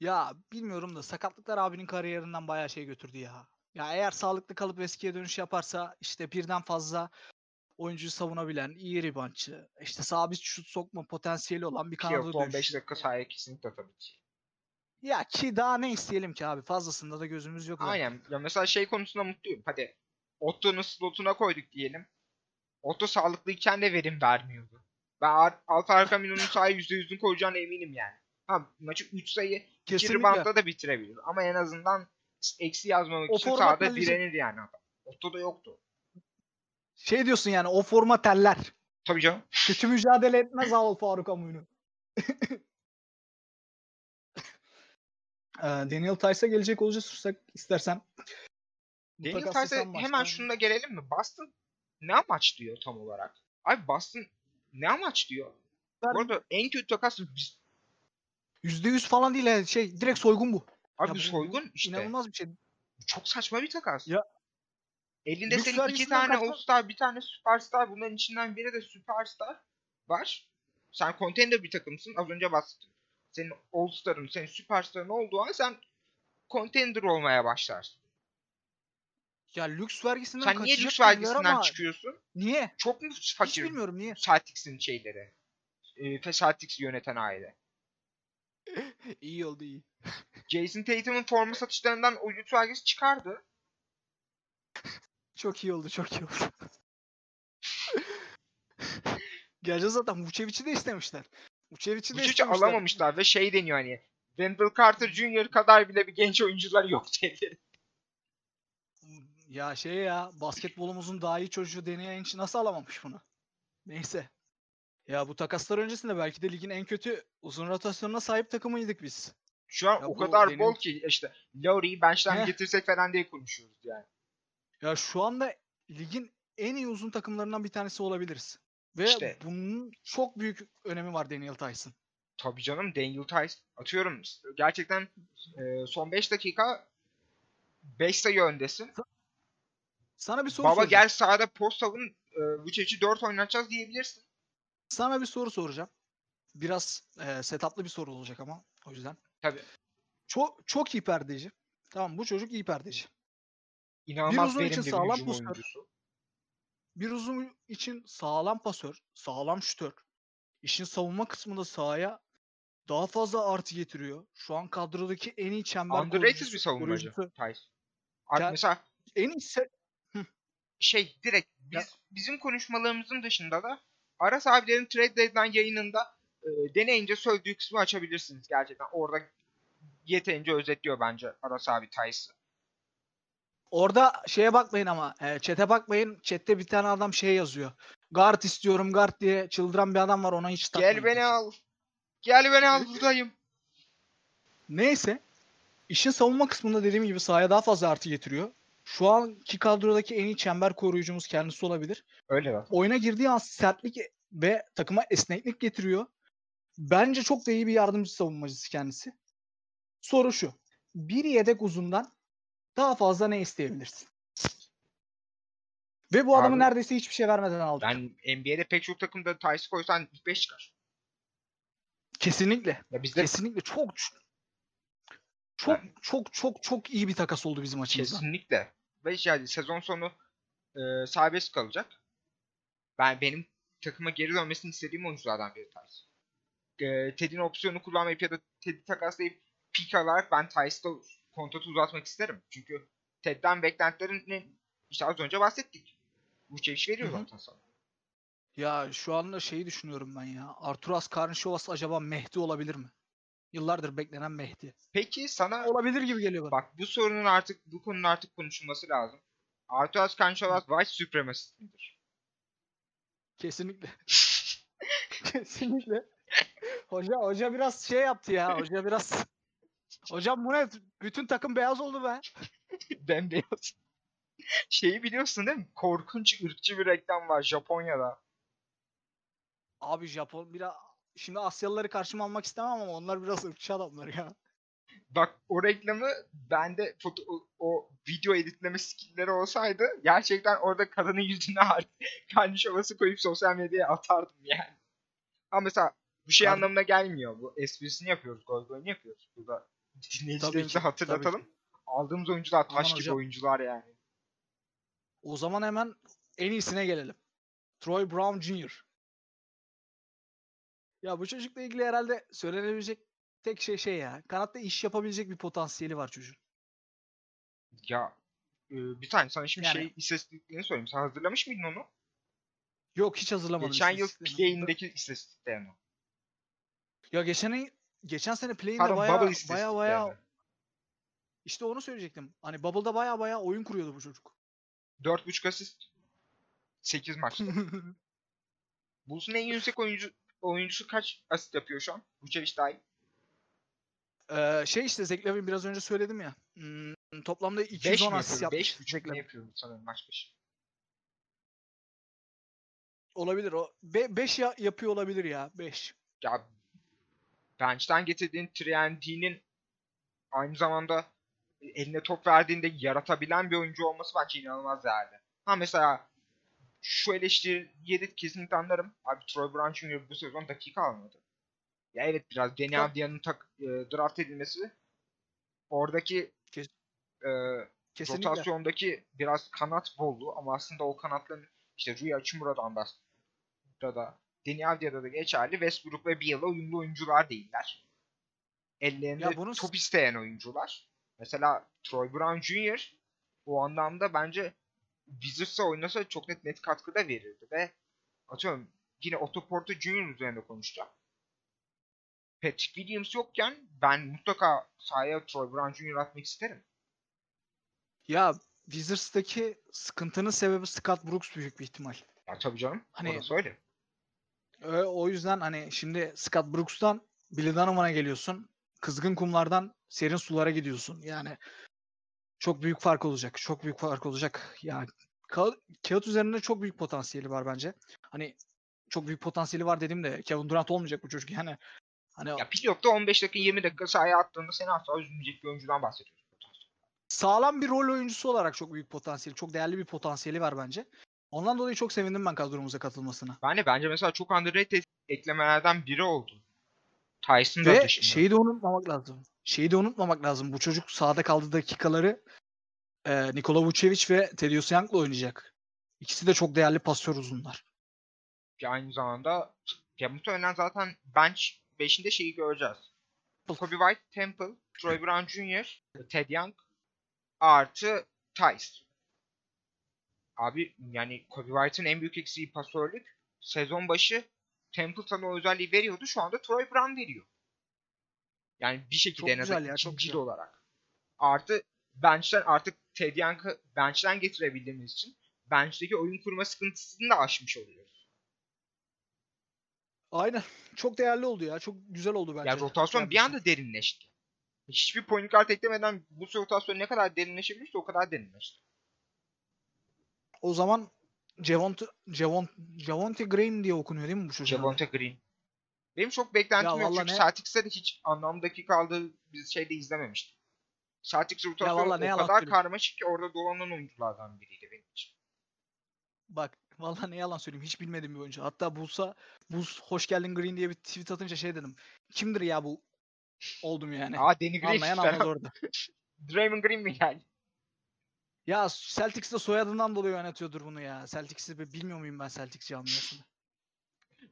Ya bilmiyorum da sakatlıklar abinin kariyerinden bayağı şey götürdü ya. Ya eğer sağlıklı kalıp eskiye dönüş yaparsa işte birden fazla oyuncuyu savunabilen, iyi ribancı, işte sabit şut sokma potansiyeli olan bir kanada Playoff'ta 15 dönüş. dakika sahaya kesinlikle tabii ki. Ya ki daha ne isteyelim ki abi fazlasında da gözümüz yok. zaten. Aynen. Ya mesela şey konusunda mutluyum. Hadi Otto'nun slotuna koyduk diyelim. Otto sağlıklıyken de verim vermiyordu. Ben Alfa Camino'nun sahaya %100'ünü koyacağına eminim yani. Ha maçı 3 sayı 2 Kesinlikle. reboundla da bitirebilir. Ama en azından eksi yazmamak O için sahada direnir yani adam. Otto da yoktu. Şey diyorsun yani o forma teller. Tabii canım. Kötü mücadele etmez Al Faruk Amuyunu. Ee, Daniel Tice'a gelecek olacaksak istersen. Daniel Tice'a hemen şununla gelelim mi? Boston ne amaçlıyor tam olarak? Abi Boston ne amaçlıyor? Ben- Bu arada en kötü takas biz, %100 falan değil yani şey direkt soygun bu. abi bu bu- soygun işte. İnanılmaz bir şey. Çok saçma bir takas. Ya- Elinde Lüks senin iki tane kaçma- All-Star, bir tane Superstar. Bunların içinden biri de Superstar var. Sen contender bir takımsın. Az önce bahsettim. Senin All-Star'ın, senin Superstar'ın olduğu an sen contender olmaya başlarsın. Ya lüks vergisinden Sen niye lüks vergisinden ama çıkıyorsun? Niye? Çok mu Hiç fakir bilmiyorum niye. Celtics'in şeyleri? E, Celtics yöneten aile. İyi oldu iyi. Jason Tatum'un forma satışlarından o lüks vergisi çıkardı. Çok iyi oldu çok iyi oldu. Gerçi zaten Vucevic'i de istemişler. Vucevic'i de hiç istemişler. alamamışlar ve şey deniyor hani Wendell Carter Jr. kadar bile bir genç oyuncular yok dedi. Ya şey ya basketbolumuzun daha iyi çocuğu deneyen için nasıl alamamış bunu? Neyse. Ya bu takaslar öncesinde belki de ligin en kötü uzun rotasyonuna sahip takımıydık biz. Şu an Ya o kadar benim- bol ki işte Lowry'i bench'ten getirsek falan diye konuşuyoruz yani. Ya şu anda ligin en iyi uzun takımlarından bir tanesi olabiliriz. Ve İşte. bunun çok büyük önemi var Daniel Tyson. Tabii canım Daniel Tice atıyorum gerçekten e, son 5 dakika 5 sayı öndesin. Sana bir soru Baba soracağım. gel sahada post savun e, Vucevic'i 4 oynatacağız diyebilirsin. Sana bir soru soracağım. Biraz e, setuplı bir soru olacak ama o yüzden. Tabii. Çok çok iyi perdeci. Tamam bu çocuk iyi perdeci. İnanılmaz uzun için bir sağlam oyuncusu. Bir uzun için sağlam pasör, sağlam şütör. İşin savunma kısmında sahaya daha fazla artı getiriyor. Şu an kadrodaki en iyi çember Underrated bir savunmacı. Abi mesela En iyi se- şey direkt biz Ya- bizim konuşmalarımızın dışında da Aras abilerin Trade Deadline yayınında e, deneyince söylediği kısmı açabilirsiniz gerçekten. Orada yeterince özetliyor bence Aras abi Tice'ı. Orada şeye bakmayın ama e, chat'e bakmayın. Chat'te bir tane adam şey yazıyor. Guard istiyorum guard diye çıldıran bir adam var ona hiç takmayın. Gel beni al. Gel beni al buradayım. Neyse. işin savunma kısmında dediğim gibi sahaya daha fazla artı getiriyor. Şu anki kadrodaki en iyi çember koruyucumuz kendisi olabilir. Öyle bak. Oyuna girdiği an sertlik ve takıma esneklik getiriyor. Bence çok da iyi bir yardımcı savunmacısı kendisi. Soru şu. Bir yedek uzundan daha fazla ne isteyebilirsin? Ve bu adamı Abi- neredeyse hiçbir şey vermeden aldık. Ben NBA'de pek çok takımda Tice koysan ilk 5 çıkar. Kesinlikle. Ya bizde Kesinlikle çok çok Ben- çok çok çok iyi bir takas oldu bizim açımızdan. kesinlikle. Ve yani sezon sonu e, serbest kalacak. Ben benim takıma geri dönmesini istediğim oyunculardan biri Tice. E, Ted'in opsiyonu kullanmayıp ya da Ted'i takaslayıp pick alarak ben Tice'da kontratı uzatmak isterim. Çünkü Ted'den beklentilerini işte az önce bahsettik. Bu çeviş veriyor zaten sana. Ya şu anda şeyi düşünüyorum ben ya. Arturas Karnişovas acaba Mehdi olabilir mi? Yıllardır beklenen Mehdi. Peki sana Olabilir gibi geliyor bana. bak bu sorunun artık bu konunun artık konuşulması lazım. Arturas Kanşalas White Supremacist midir? Kesinlikle. Kesinlikle. Hoca hoca biraz şey yaptı ya. Hoca biraz Hocam bu ne? Bütün takım beyaz oldu be. Bembeyaz. Şeyi biliyorsun değil mi? Korkunç ırkçı bir reklam var Japonya'da. Abi Japon biraz şimdi Asyalıları karşıma almak istemem ama onlar biraz ırkçı adamlar ya. Bak o reklamı bende foto, o, o video editleme skillleri olsaydı gerçekten orada kadının yüzüne kardeş havası koyup sosyal medyaya atardım yani. Ama mesela bu şey Abi- anlamına gelmiyor. Bu esprisini yapıyoruz, goy goyunu yapıyoruz. Burada dinleyicilerimize hatırlatalım. Aldığımız oyuncular taş gibi hocam. oyuncular yani. O zaman hemen en iyisine gelelim. Troy Brown Jr. Ya bu çocukla ilgili herhalde söylenebilecek tek şey şey ya. Kanatta iş yapabilecek bir potansiyeli var çocuğun. Ya e, bir tane sana şimdi Yani- şey istatistiklerini söyleyeyim. Sen hazırlamış mıydın onu? Yok hiç hazırlamadım. Geçen yıl play'indeki istatistiklerini. Ya geçen geçen sene play'inde baya baya baya işte onu söyleyecektim. Hani Bubble'da baya baya oyun kuruyordu bu çocuk. 4.5 asist. 8 maçta. Bulls'un en yüksek oyuncu oyuncusu kaç asist yapıyor şu an? Vucevic dahil. Ee, şey işte Zach Lavin biraz önce söyledim ya. Hmm, toplamda 5 210 mi asist yapıyor? yapmış. 5.5 Zach ne Lavin. yapıyor sanırım maç başı. Olabilir o. 5 yapıyor olabilir ya. 5. Ya bench'ten getirdiğin 3'D'nin aynı zamanda eline top verdiğinde yaratabilen bir oyuncu olması bence inanılmaz değerli. Ha mesela şu eleştiriyi de kesinlikle anlarım. Abi Troy Brown Jr. bu sezon dakika almadı. Ya evet biraz Deni Ya- Avdia'nın tak, e, draft edilmesi oradaki Kes- e, Kesinlikle. rotasyondaki biraz kanat bolluğu ama aslında o kanatların işte Rui Hachimura'dan da da da Deni Avdia'da da geçerli. Westbrook ve Beal'a uyumlu oyuncular değiller. Ellerinde Ya bunu- top isteyen oyuncular. Mesela Troy Brown Jr. o anlamda bence Wizards'a oynasa çok net net katkı da verirdi ve atıyorum yine Otto Porter Jr. üzerinde konuşacağım. Patrick Williams yokken ben mutlaka sahaya Troy Brown Jr. atmak isterim. Ya Wizards'taki sıkıntının sebebi Scott Brooks büyük bir ihtimal. Ya tabii canım. Hani- Orası öyle. Ö- O yüzden hani şimdi Scott Brooks'tan Billy Donovan'a geliyorsun. Kızgın kumlardan serin sulara gidiyorsun. Yani çok büyük fark olacak. Çok büyük fark olacak. Yani ka- kağıt üzerinde çok büyük potansiyeli var bence. Hani çok büyük potansiyeli var dedim de Kevin Durant olmayacak bu çocuk yani. Hani Ya pilotta 15 dakika 20 dakika sahaya attığında seni asla üzmeyecek bir oyuncudan bahsediyoruz. sağlam bir rol oyuncusu olarak çok büyük potansiyeli, çok değerli bir potansiyeli var bence. Ondan dolayı çok sevindim ben kadromuza katılmasına. Ben de bence mesela çok underrated eklemelerden biri oldu. Tyson da Ve dışında. şeyi de unutmamak lazım. Şeyi de unutmamak lazım. Bu çocuk sahada kaldığı dakikaları e, Nikola Vucevic ve Thaddeus Young'la oynayacak. İkisi de çok değerli pasör uzunlar. Aynı zamanda ya muhtemelen zaten bench 5'inde şeyi göreceğiz. Kobe White, Temple, Troy Brown Jr., Ted Young artı Tice. Abi yani Kobe White'ın en büyük eksiği pasörlük. Sezon başı Templeton'a o özelliği veriyordu. Şu anda Troy Brown veriyor. Yani bir şekilde Çok en azından ya, çok ikincil güzel. olarak. Artı bench'ten artık Ted Young'ı bench'ten getirebildiğimiz için bench'teki oyun kurma sıkıntısını da aşmış oluyoruz. Aynen. Çok değerli oldu ya. Çok güzel oldu bence. Ya rotasyon bir anda derinleşti. Hiçbir point guard eklemeden bu rotasyon ne kadar derinleşebilirse o kadar derinleşti. O zaman Javonte, Javonte, Javonte Green diye okunuyor değil mi bu çocuğun? adı? Javonte Green. Benim çok beklentim Ya yok çünkü ne- Celtics'te de hiç anlamlı dakika aldığı bir şeyde izlememiştim. Celtics rotasyonu o kadar karmaşık ki orada dolanan oyunculardan biriydi benim için. Bak vallahi ne yalan söyleyeyim hiç bilmediğim bir oyuncu. Hatta Buls'a Bulls hoş geldin Green diye bir tweet atınca şey dedim. Kimdir ya bu? Oldum yani. Aa Danny Green Anlayan anladı orada. Draymond Green mi geldi? Ya Celtics'te soyadından dolayı oynatıyordur bunu ya. Celtics'i bi- bilmiyor muyum ben Celtics camiasını?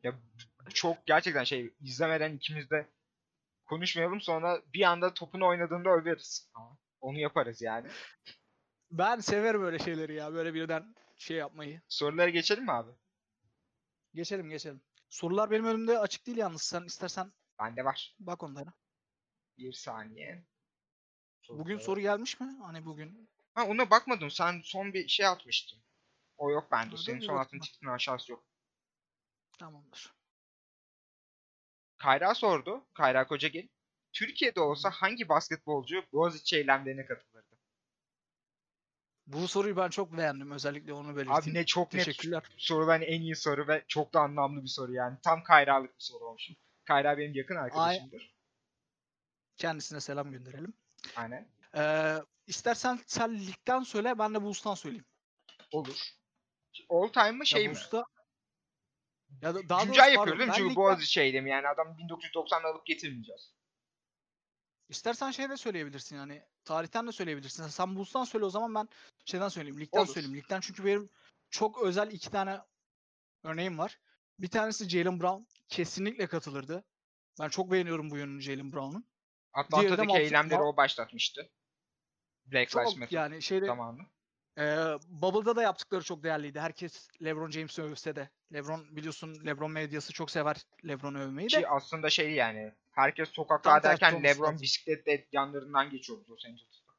Ya çok gerçekten şey izlemeden ikimiz de konuşmayalım sonra bir anda topunu oynadığında överiz. Onu yaparız yani. Ben severim öyle şeyleri ya. Böyle birden şey yapmayı. Sorulara geçelim mi abi? Geçelim geçelim. Sorular benim önümde açık değil yalnız. Sen istersen Bende var. bak onlara. Bir saniye. Bugün Sorulara- soru gelmiş mi? Hani bugün. Ha ona bakmadım. Sen son bir şey atmıştın. O yok bende. Senin bir son bakayım attığın çıktığın aşağısı yok. Tamamdır. Kayra sordu. Kayra Kocagil. Türkiye'de olsa hangi basketbolcu Boğaziçi eylemlerine katılırdı? Bu soruyu ben çok beğendim. Özellikle onu belirteyim. Abi ne çok net Teşekkürler. sorulan en iyi soru ve çok da anlamlı bir soru yani. Tam Kayra'lık bir soru olmuş. Kayra benim yakın arkadaşımdır. Kendisine selam gönderelim. Aynen. Ee, istersen sen ligden söyle ben de Bulls'tan söyleyeyim. Olur. All time mı şey ya mi? Bulls'ta ya da daha Güncel yapıyoruz değil mi? Çünkü Boğaziçi eylemi yani adam 1990'da alıp getirmeyeceğiz. İstersen şey de söyleyebilirsin yani. Tarihten de söyleyebilirsin. Sen Bulls'tan söyle o zaman ben şeyden söyleyeyim. Ligden Olur. söyleyeyim. Ligden çünkü benim çok özel iki tane örneğim var. Bir tanesi Jalen Brown. Kesinlikle katılırdı. Ben çok beğeniyorum bu yönünü Jalen Brown'un. Atlanta'daki eylemleri o başlatmıştı. Black Lives Matter yani şeyde zamanı. Ee, Bubble'da da yaptıkları çok değerliydi. Herkes LeBron James'i övse de. LeBron biliyorsun LeBron medyası çok sever LeBron'u övmeyi de. Ki aslında şey yani herkes tersi olması LeBron lazım. bisikletle yanlarından geçiyordu Los Angeles'ta.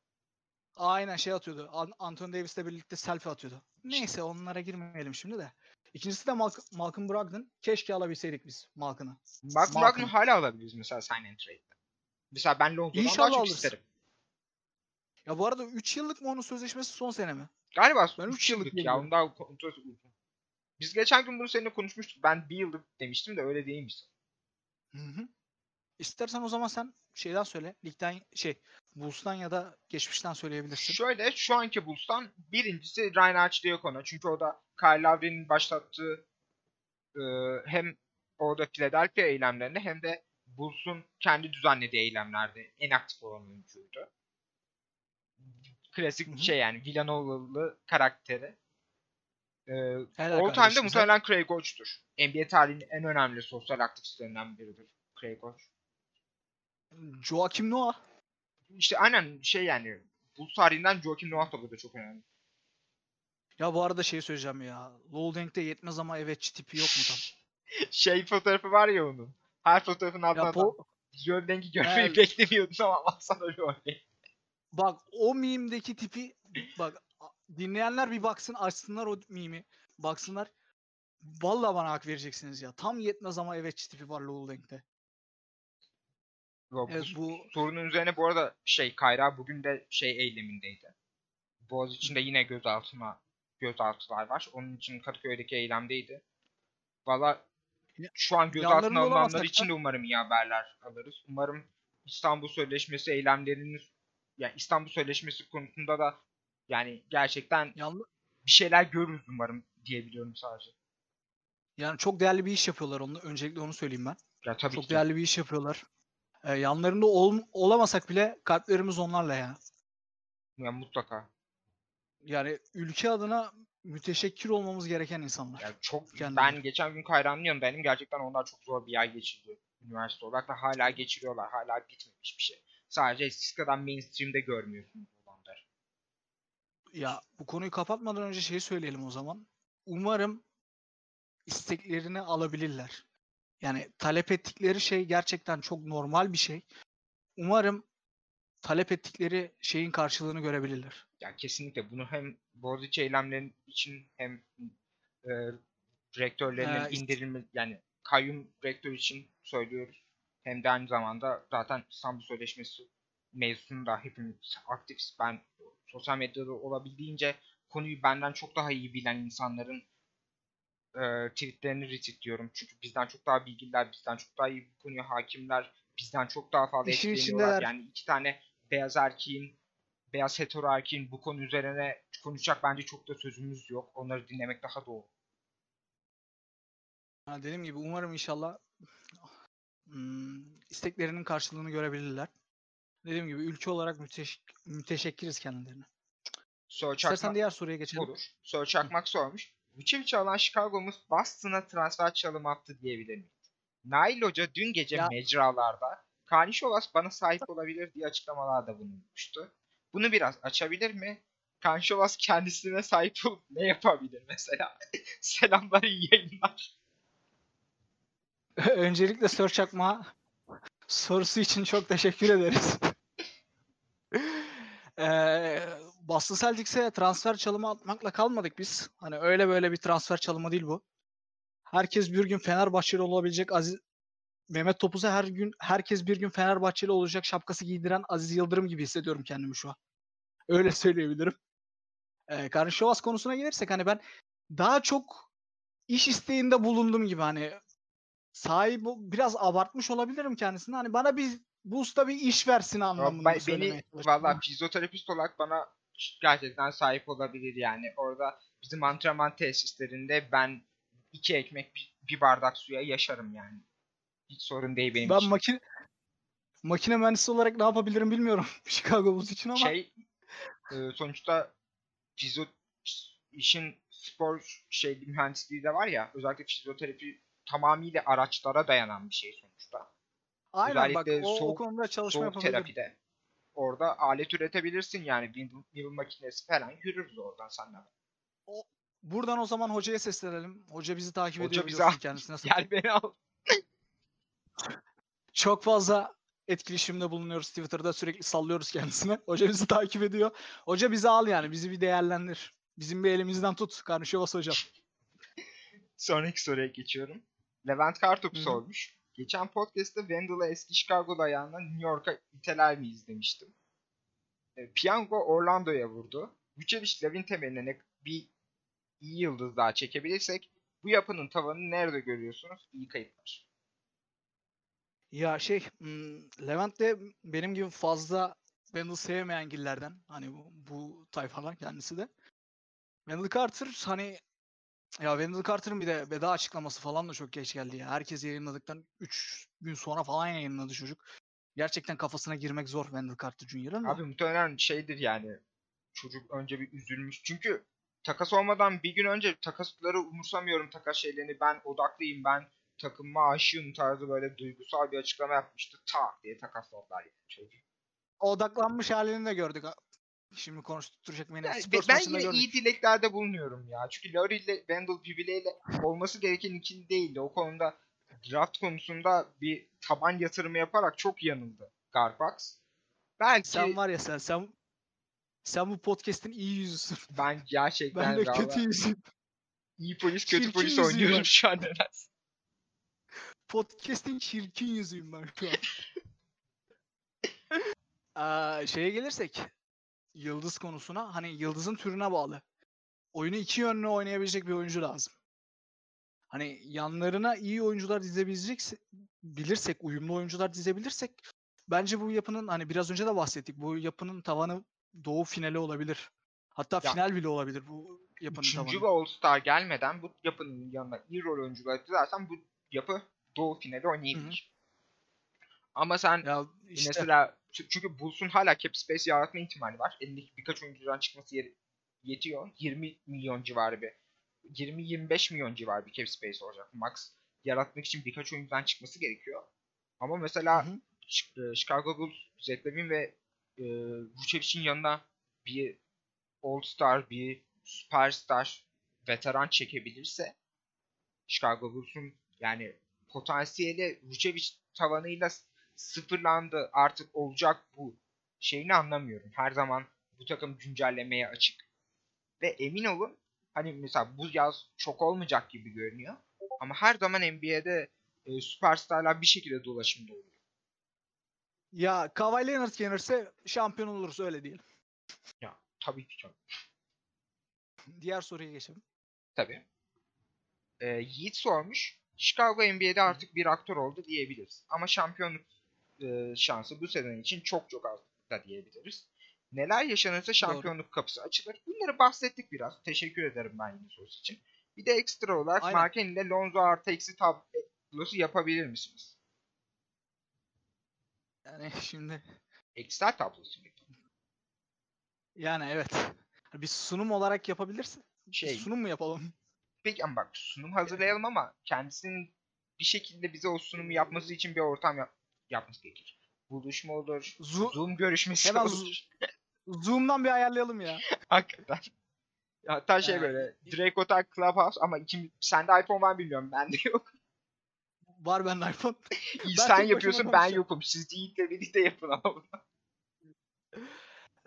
Aynen şey atıyordu. An- Anthony Davis'le birlikte selfie atıyordu. Neyse onlara girmeyelim şimdi de. İkincisi de Malcolm, Malcolm Brogdon. Keşke alabilseydik biz Malcolm'ı. Malcolm. Brogdon'u hala alabiliriz mesela sign and trade'de. Mesela ben Lonzo'dan daha çok alırız. isterim. Ya bu arada 3 yıllık mı onun sözleşmesi son sene mi? Galiba Ben 3 üç yıllık yıllık ya. kontratı uzun. Biz geçen gün bunu seninle konuşmuştuk. Ben bir yıllık demiştim de öyle değilmiş. Hı hı. İstersen o zaman sen şeyden söyle. Ligden şey Bulls'tan ya da geçmişten söyleyebilirsin. Şöyle şu anki Bulls'tan birincisi Ryan Archdiakono. Çünkü o da Kyle Lowry'nin başlattığı e, hem orada Philadelphia eylemlerinde hem de Bulls'un kendi düzenlediği eylemlerde en aktif olan oyuncuydu. Klasik Hı hı. şey yani Villanova'lı karakteri. E, Helal all kardeşimize. muhtemelen Craig Hodge'dur. NBA tarihinin en önemli sosyal aktivistlerinden biridir Craig Hodge. Joakim Noah. İşte aynen şey yani Bulls tarihinden Joakim Noah da burada çok önemli. Ya bu arada şey söyleyeceğim ya. Lowdenk'te yetmez ama evetçi tipi yok mu tam? şey fotoğrafı var ya onun. Her fotoğrafın altında po- Jöldenki görmeyi beklemiyordun ama baksana Jöldenki. Bak o mimdeki tipi bak dinleyenler bir baksın açsınlar o mimi. Baksınlar. Vallahi bana hak vereceksiniz ya. Tam yetmez ama evetçi tipi var Lowdenk'te. Evet bu, sorunun üzerine bu arada şey Kayra bugün de şey eylemindeydi. Boğaz içinde yine gözaltına gözaltılar var. Onun için Kadıköy'deki eylemdeydi. Valla şu an gözaltına alınanlar için de umarım iyi haberler alırız. Umarım İstanbul Sözleşmesi eylemlerinin yani İstanbul Sözleşmesi konusunda da yani gerçekten yanlı bir şeyler görürüz umarım diyebiliyorum sadece. yani çok değerli bir iş yapıyorlar onu öncelikle onu söyleyeyim ben. Ya tabii çok ki. değerli bir iş yapıyorlar. Ee, yanlarında ol, olamasak bile kalplerimiz onlarla ya. Ya mutlaka. Yani ülke adına müteşekkir olmamız gereken insanlar. Ya çok Kendileri. ben geçen gün Kayran'ın yanındaydım. Gerçekten onlar çok zor bir ay geçirdi üniversite olarak ve hala geçiriyorlar. Hala bitmemiş bir şey. Sadece eskisi kadar mainstream'de görmüyorsunuz olanları. Ya bu konuyu kapatmadan önce şeyi söyleyelim o zaman. Umarım isteklerini alabilirler. Yani talep ettikleri şey gerçekten çok normal bir şey. Umarım talep ettikleri şeyin karşılığını görebilirler. Ya kesinlikle bunu hem Boğaziçi eylemleri için hem e, rektörlerinin Ee, indirilme yani kayyum rektör için söylüyoruz. Hem de aynı zamanda zaten İstanbul Sözleşmesi mevzusunda hepimiz aktifiz. Ben sosyal medyada olabildiğince konuyu benden çok daha iyi bilen insanların e, tweetlerini retweetliyorum. Çünkü bizden çok daha bilgililer, bizden çok daha iyi bu konuya hakimler, bizden çok daha fazla İşin etkileniyorlar. içindeler. Yani iki tane beyaz erkeğin, beyaz hetero erkeğin bu konu üzerine konuşacak bence çok da sözümüz yok. Onları dinlemek daha doğru. Ha, dediğim gibi umarım inşallah isteklerinin karşılığını görebilirler. Dediğim gibi ülke olarak müteş müteşekkiriz kendilerine. Sir İstersen Çakmak diğer soruya geçelim. olur. Sir Çakmak sormuş. Vucevic'i alan Chicago'muz Boston'a transfer çalım attı diyebilir miyiz? Nail Hoca dün gece Ya- mecralarda Karnişovas bana sahip olabilir diye açıklamalarda bulunmuştu. Bunu biraz açabilir mi? Karnişovas kendisine sahip olup ne yapabilir mesela? Selamlar iyi yayınlar. Öncelikle Sör Çakma sorusu için çok teşekkür ederiz. Eee Boston Celtics'e transfer çalımı atmakla kalmadık biz. Hani öyle böyle bir transfer çalımı değil bu. Herkes bir gün Fenerbahçeli olabilecek Aziz Mehmet Topuz'a her gün herkes bir gün Fenerbahçeli olacak şapkası giydiren Aziz Yıldırım gibi hissediyorum kendimi şu an. Öyle söyleyebilirim. Ee, Karnışovas konusuna gelirsek hani ben daha çok iş isteğinde bulundum gibi hani sahip biraz abartmış olabilirim kendisini. Hani bana bir bu usta bir iş versin anlamında Ben, beni valla fizyoterapist olarak bana gerçekten sahip olabilir yani. Orada bizim antrenman tesislerinde ben iki ekmek bir, bir bardak suya yaşarım yani. Hiç sorun değil benim ben için. makine makine mühendisi olarak ne yapabilirim bilmiyorum Chicago Bulls için ama şey e, sonuçta fizyo işin spor şey mühendisliği de var ya özellikle fizyoterapi tamamıyla araçlara dayanan bir şey sonuçta. aynen bak özellikle o, o soğuk- konuda çalışma Soğuk terapide. orada alet üretebilirsin yani windmill mill makinesi falan yürürüz oradan senden. Buradan o zaman hocaya seslenelim. Hoca bizi takip Hoca ediyor bizi biliyorsun kendisine. Gel beni al. Çok fazla etkileşimde bulunuyoruz Twitter'da sürekli sallıyoruz kendisine. Hoca bizi takip ediyor. Hoca bizi al yani bizi bir değerlendir. Bizim bir elimizden tut Karnışovas hocam. Sonraki soruya geçiyorum. Levent hı. sormuş. Geçen podcast'te Wendell'ı eski Chicago dayağından New York'a iteler miyiz demiştim. E, Piyango Orlando'ya vurdu. Vucevic Levin temeline bir iyi yıldız daha çekebilirsek bu yapının tavanını nerede görüyorsunuz? İyi kayıtlar. Ya şey hmm, Levent de benim gibi fazla Wendell sevmeyen gillerden. Hani bu, bu tayfadan kendisi de. Wendell Carter hani ya Wendell Carter'ın bir de veda açıklaması falan da çok geç geldi ya. Herkes yayınladıktan 3 gün sonra falan yayınladı çocuk. Gerçekten kafasına girmek zor Wendell Carter Jr.'ın. Abi muhtemelen şeydir yani. Çocuk önce bir üzülmüş. Çünkü takas olmadan bir gün önce takasları umursamıyorum takas şeylerini. Ben odaklıyım. Ben takımıma aşığım tarzı böyle duygusal bir açıklama yapmıştı. Tak diye takasladılar yani çocuk. odaklanmış halini de gördük. Şimdi konuşturacak beni. Yani Spurs ben yine gördük. iyi dileklerde bulunuyorum ya. Çünkü Laurie ile Wendell birbirleriyle olması gereken ikili değildi. O konuda draft konusunda bir taban yatırımı yaparak çok yanıldı Garpax. Belki Sen var ya sen sen sen bu podcast'in iyi yüzüsün. ben gerçekten Ben de galiba kötü yüzüm. iyi polis kötü Çirkin polis oynuyorum var. şu an nedense. Podcast'in çirkin yüzüyüm ben şu an. Aa, şeye gelirsek yıldız konusuna hani yıldızın türüne bağlı. Oyunu iki yönlü oynayabilecek bir oyuncu lazım. Hani yanlarına iyi oyuncular dizebilecek bilirsek, uyumlu oyuncular dizebilirsek bence bu yapının hani biraz önce de bahsettik. Bu yapının tavanı doğu finali olabilir. Hatta Ya, final bile olabilir bu yapının Üçüncü tavanı. ve All-Star gelmeden bu yapının yanına iyi rol oyuncuları zaten bu yapı Doğu finali oynayabilir. Ama sen Ya işte mesela çü- çünkü Bulls'un hala cap space yaratma ihtimali var. Elindeki birkaç oyuncudan çıkması yeri- yetiyor. 20 milyon civarı bir 20-25 milyon civarı bir cap space olacak. Max yaratmak için birkaç oyuncudan çıkması gerekiyor. Ama mesela Hı hı. E, Chicago Bulls, Zach Lavine ve e, Vucevic'in yanına bir All-Star, bir Superstar veteran çekebilirse Chicago Bulls'un yani potansiyeli Vucevic tavanıyla sıfırlandı. Artık olacak bu şeyini anlamıyorum. Her zaman bu takım güncellemeye açık. Ve emin olun hani mesela bu yaz çok olmayacak gibi görünüyor. Ama her zaman NBA'de e, süperstarlar bir şekilde dolaşımda oluyor. ya Kawhi Leonard gelirse şampiyon oluruz öyle diyelim. Ya tabii ki çok. Diğer soruya geçelim. Tabii. Ee, Yiğit sormuş. Chicago NBA'de artık bir aktör oldu diyebiliriz. Ama şampiyonluk e, şansı bu sezon için çok çok az da diyebiliriz. Neler yaşanırsa şampiyonluk kapısı açılır. Bunları bahsettik biraz. Teşekkür ederim ben yine sorusu için. Bir de ekstra olarak. Marken ile Lonzo artı eksi tablosu yapabilir misiniz? Yani şimdi Excel tablosu mu? yani evet. Bir sunum olarak yapabilirsin. Bir Şey, sunum mu yapalım? peki ama bak sunum hazırlayalım ama kendisinin bir şekilde bize o sunumu yapması için bir ortam yap yapması gerekir. Buluşma olur, Zo- Zoom görüşmesi Hemen olur. Zoom'dan bir ayarlayalım ya. Hakikaten. Hatta şey Ee, böyle Drake Otel Clubhouse ama kim sende iPhone var bilmiyorum bende yok. Var bende iPhone. İyi Ben sen yapıyorsun ben yokum. Siz Yiğit'le birlikte yapın ama.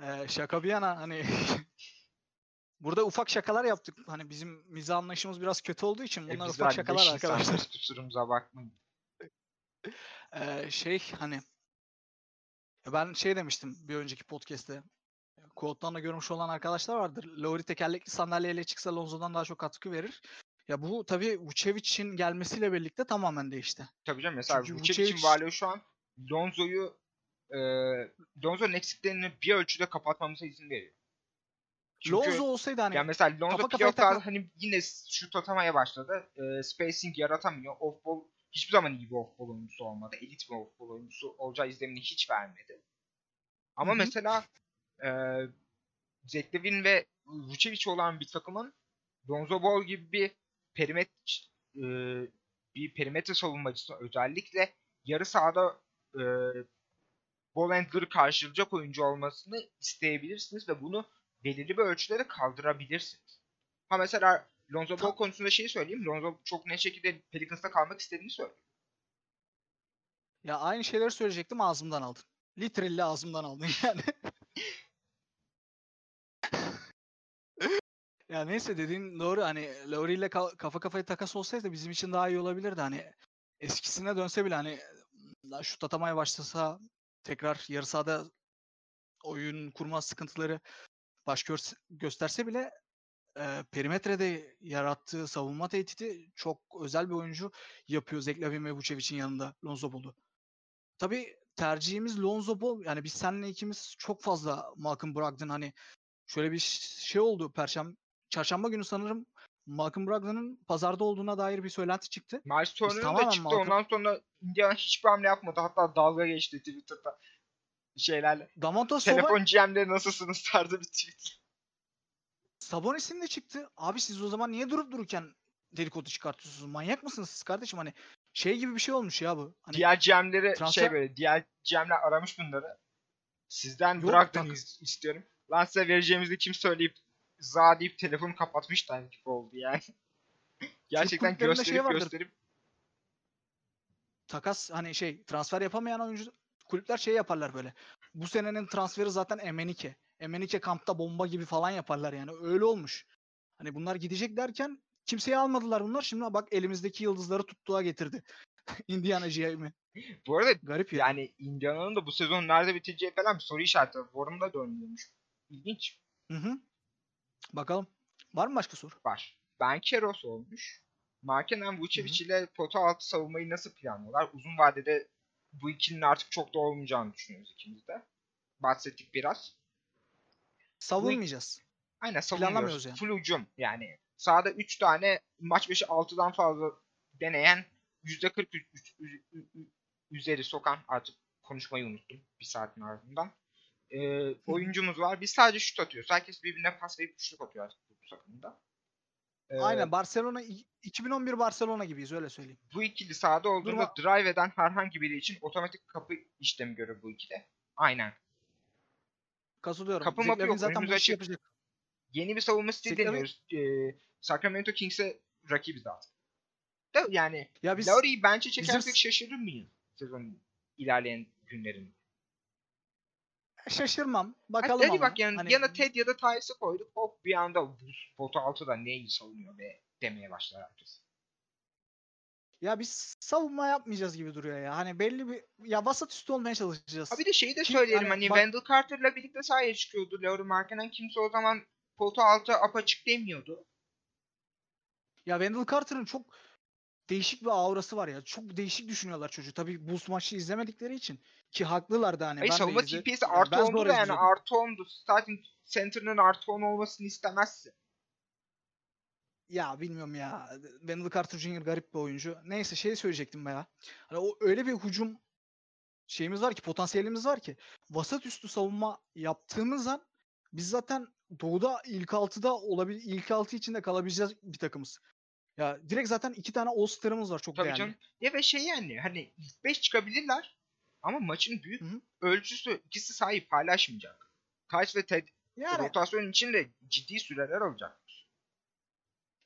Ee, şaka bir yana hani burada ufak şakalar yaptık. Hani bizim mizah anlayışımız biraz kötü olduğu için E, bunlar biz ufak şakalar arkadaşlar. kusurumuza bakmayın. Ee, şey hani ben şey demiştim bir önceki podcast'te. Quote'dan da görmüş olan arkadaşlar vardır. Lowry tekerlekli sandalyeyle çıksa Lonzo'dan daha çok katkı verir. Ya bu tabii Vucevic'in gelmesiyle birlikte tamamen değişti. Tabii canım mesela Vucevic'in Vucevic- varlığı şu an Lonzo'yu e, Lonzo'nun eksiklerini bir ölçüde kapatmamıza izin veriyor. Çünkü Lonzo olsaydı hani ya mesela Lonzo playoff'larda takma- hani yine şut atamaya başladı. E, spacing yaratamıyor. Off ball hiçbir zaman iyi bir off ball oyuncusu olmadı. Elit bir off ball oyuncusu olacağı izlenimini hiç vermedi. Ama Hı hı. mesela e, Lavine ve Vucevic olan bir takımın Lonzo Ball gibi bir perimetre e, bir perimetre savunmacısı özellikle yarı sahada e, ball handler'ı karşılayacak oyuncu olmasını isteyebilirsiniz ve bunu belirli bir ölçüde de kaldırabilirsiniz. Ha mesela Lonzo Ball konusunda şeyi söyleyeyim. Lonzo çok net şekilde Pelicans'ta kalmak istediğini söylüyor. Ya aynı şeyleri söyleyecektim ağzımdan aldın. Literally ağzımdan aldın yani. ya neyse dediğin doğru hani Lowry ile ka- kafa kafaya takas olsaydı bizim için daha iyi olabilirdi hani eskisine dönse bile hani şut atamaya başlasa tekrar yarı sahada oyun kurma sıkıntıları baş gösterse bile e, perimetrede yarattığı savunma tehdidi çok özel bir oyuncu yapıyor Zach Lavin ve Vucevic'in yanında Lonzo Ball'u. Tabii tercihimiz Lonzo Ball. Yani biz seninle ikimiz çok fazla Malcolm Brogdon hani şöyle bir şey oldu Perşembe çarşamba günü sanırım Malcolm Brogdon'ın pazarda olduğuna dair bir söylenti çıktı. Miles Turner'ın da çıktı. Malcolm- Ondan sonra Indiana hiçbir hamle yapmadı. Hatta dalga geçti Twitter'da şeylerle. Damonta Sova Telefon GM'de nasılsınız tarzı bir tweet. Sabonis'in de çıktı. Abi siz o zaman niye durup dururken dedikodu çıkartıyorsunuz? Manyak mısınız siz kardeşim? Hani şey gibi bir şey olmuş ya bu. Hani diğer GM'leri şey transfer- böyle diğer GM'ler aramış bunları. Sizden Yok, is- istiyorum. Lan size vereceğimizi kim söyleyip za deyip telefonu kapatmış da gibi oldu yani. Gerçekten şey gösterip vardır. gösterip takas hani şey transfer yapamayan oyuncu kulüpler şey yaparlar böyle. Bu senenin transferi zaten Emenike. Emenike kampta bomba gibi falan yaparlar yani. Öyle olmuş. Hani bunlar gidecek derken kimseyi almadılar bunlar. Şimdi bak elimizdeki yıldızları tuttuğa getirdi. Indiana GM'i. bu arada Garip ya. yani Indiana'nın da bu sezon nerede biteceği falan bir soru işareti var. Forumda dönüyormuş. İlginç Hı hı. Bakalım. Var mı başka soru? var. Ben Keros olmuş. Markenen Vucevic ile pota altı savunmayı nasıl planlıyorlar? Uzun vadede bu ikilinin artık çok da olmayacağını düşünüyoruz ikimiz de. Bahsettik biraz. Savunmayacağız. Aynen savunuyoruz. yani. Full hücum yani. Sahada 3 tane maç başı 6'dan fazla deneyen %40 üz- üz- üz- üz- üzeri sokan artık konuşmayı unuttum bir saatin ardından. Ee, oyuncumuz var. Biz sadece şut atıyoruz. Herkes birbirine pas verip üçlük atıyor artık bu takımda. Ee, Aynen Barcelona 2011 Barcelona gibiyiz öyle söyleyeyim. Bu ikili sahada olduğunda drive eden herhangi biri için otomatik kapı işlemi görür bu ikili. Aynen. Katılıyorum. Kapı mapı yok, zaten bu işi yapacak. Yeni bir savunma stili deniyoruz. Ee, Sacramento Kings'e rakibiz artık. Da yani Ya biz Lowry'i bence çekersek bizim- şaşırır mıyız sezonun ilerleyen günlerinde? şaşırmam. Bakalım hadi ama. bak yani Hani yana Ted ya da Tyus'ı koyduk. Hop bir anda bu potu altıda ne iyi savunuyor be demeye başlar herkes. Ya biz savunma yapmayacağız gibi duruyor ya. Hani belli bir ya vasat üstü olmaya çalışacağız. Ha bir de şeyi de Ki söyleyelim hani hani bak- Wendell Carter'la birlikte sahaya çıkıyordu Laurie Markkanen. Kimse o zaman potu altı apaçık demiyordu. Ya Wendell Carter'ın çok değişik bir aurası var ya. Çok değişik düşünüyorlar çocuğu. Tabii Bulls maçı izlemedikleri için ki haklılar da hani. Hayır ben savunma TPS'i artı ben 10'du zor da yani izliyordum. artı 10'du. Starting center'ın artı 10 olmasını istemezsin. Ya bilmiyorum ya. Wendell Carter Jr. garip bir oyuncu. Neyse şey söyleyecektim ya. Hani o öyle bir hücum şeyimiz var ki, potansiyelimiz var ki. Vasat üstü savunma yaptığımız an biz zaten doğuda ilk altıda olabilir ilk altı içinde kalabileceğiz bir takımız. Ya direkt zaten iki tane All-Star'ımız var çok Tabii değerli. canım. Ya ve şey yani hani ilk 5 çıkabilirler ama maçın büyük Hı hı. ölçüsü ikisi sahayı paylaşmayacak. Kays ve Ted Yani rotasyon için de ciddi süreler alacak.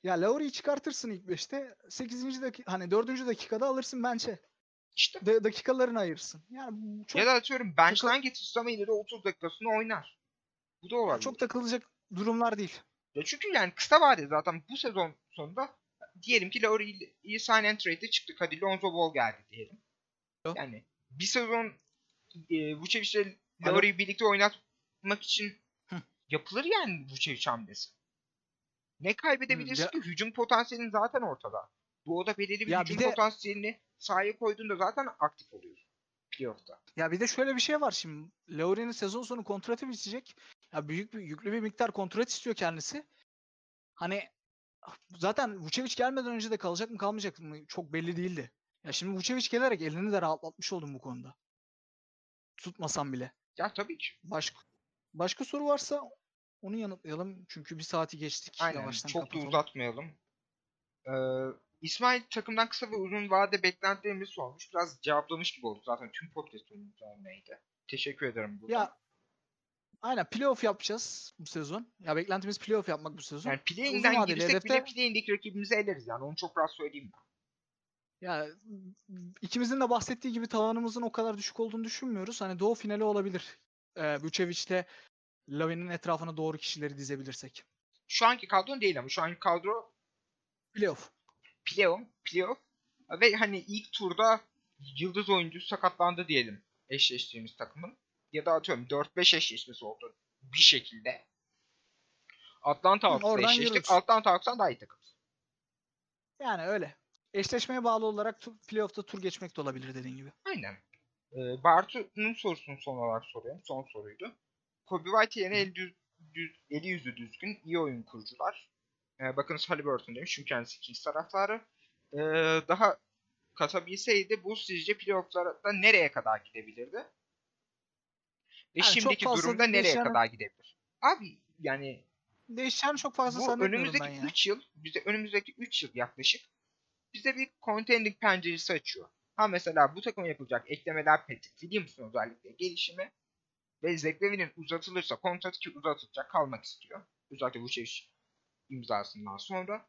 Ya Lowry'i çıkartırsın ilk 5'te. 8. dakika hani 4. dakikada alırsın bence. İşte Da- dakikalarını ayırırsın. Yani çok ya da atıyorum bench'ten getirsin ama de 30 dakikasını oynar. Bu da olabilir. çok takılacak durumlar değil. Ya çünkü yani kısa vadede zaten bu sezon sonunda diyelim ki Lowry'i sign and trade'e çıktık. Hadi Lonzo Ball geldi diyelim. Yok. Yani bir sezon e, Vucevic ile Alo. Lowry'i birlikte oynatmak için Hı. yapılır yani Vucevic hamlesi. Ne kaybedebilirsin ya- ki? Hücum potansiyelin zaten ortada. Doğuda belirli bir hücum bir de- potansiyelini sahaya koyduğunda zaten aktif oluyorsun. Playoff'ta. Ya bir de şöyle bir şey var şimdi. Lowry'nin sezon sonu kontratı bitecek. Ya büyük bir yüklü bir miktar kontrat istiyor kendisi. Hani zaten Vucevic gelmeden önce de kalacak mı kalmayacak mı çok belli değildi. Ya şimdi Vucevic gelerek elini de rahatlatmış oldum bu konuda. Tutmasam bile. Ya tabii ki. Başka başka soru varsa onu yanıtlayalım. Çünkü bir saati geçtik. Aynen. Yavaştan Çok da kapatalım. uzatmayalım. Ee, İsmail takımdan kısa ve uzun vade beklentilerimizi sormuş. Biraz cevaplamış gibi oldu zaten tüm podcast üzerineydi. Teşekkür ederim. burada. Ya aynen playoff yapacağız bu sezon. Ya beklentimiz playoff yapmak bu sezon. yani play-in'den girsek bile hedefte- play-in'deki rakibimizi eleriz yani. Onu çok rahat söyleyeyim ben. Ya ikimizin de bahsettiği gibi tavanımızın o kadar düşük olduğunu düşünmüyoruz. Hani doğu finali olabilir. Ee, Vucevic'te Lavin'in etrafına doğru kişileri dizebilirsek. Şu anki kadron değil ama şu anki kadro Playoff. playoff, playoff ve hani ilk turda yıldız oyuncu sakatlandı diyelim eşleştiğimiz takımın. Ya da atıyorum 4-5 eşleşmesi oldu bir şekilde. Atlanta Hawks'la eşleştik. yürürüz. Atlanta Hawks'tan daha iyi takım. Yani öyle. Eşleşmeye bağlı olarak playoff'ta tur geçmek de olabilir dediğin gibi. Aynen. Ee, Bartu'nun sorusunu son olarak soruyorum. Son soruydu. Kobe White yerine eli, düz, düz- eli yüzü düzgün iyi oyun kurucular. Ee, bakınız Halliburton demiş çünkü kendisi Kings taraftarı. Ee, daha katabilseydi bu sizce playoff'larda nereye kadar gidebilirdi? Ve Yani şimdiki durumda nereye değişen- kadar gidebilir? Abi yani Değişeceğini çok fazla bu önümüzdeki ben ya. 3 yıl, bize önümüzdeki 3 yıl yaklaşık bize bir contending penceresi açıyor. Ha mesela bu takıma yapılacak eklemeler Patrick Williams'ın özellikle gelişimi ve Zach Levine'in uzatılırsa kontratı ki uzatılacak kalmak istiyor. Özellikle bu şey imzasından sonra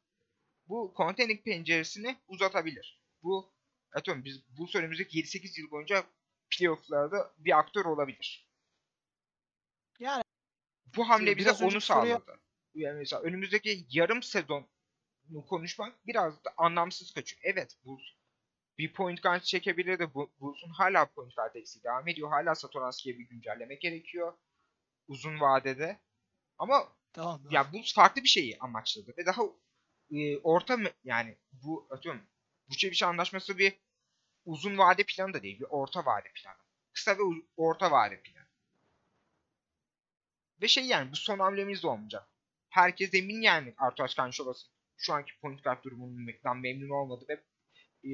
bu contending penceresini uzatabilir. Bu atıyorum biz bu önümüzdeki 7-8 yıl boyunca playoff'larda bir aktör olabilir. Yani Bu hamle bize onu önceki soruya- sağladı. Yani mesela önümüzdeki yarım sezon konuşmak biraz da anlamsız kaçıyor. Evet Bulls bir point guard çekebilirdi. Bu- Bulls'un hala point guard eksiği devam ediyor. Hala Satoranski'ye bir güncelleme gerekiyor. Uzun vadede. Ama tamam. ya Bulls farklı bir şeyi amaçladı. Ve daha e, orta yani bu atıyorum Vucevic anlaşması bir uzun vade planı da değil. Bir orta vade planı. Kısa ve orta vade planı. Ve şey yani bu son hamlemiz de olmayacak. Herkes emin yani Arturas Kanşovas'ın şu anki point guard durumundan memnun olmadı ve e,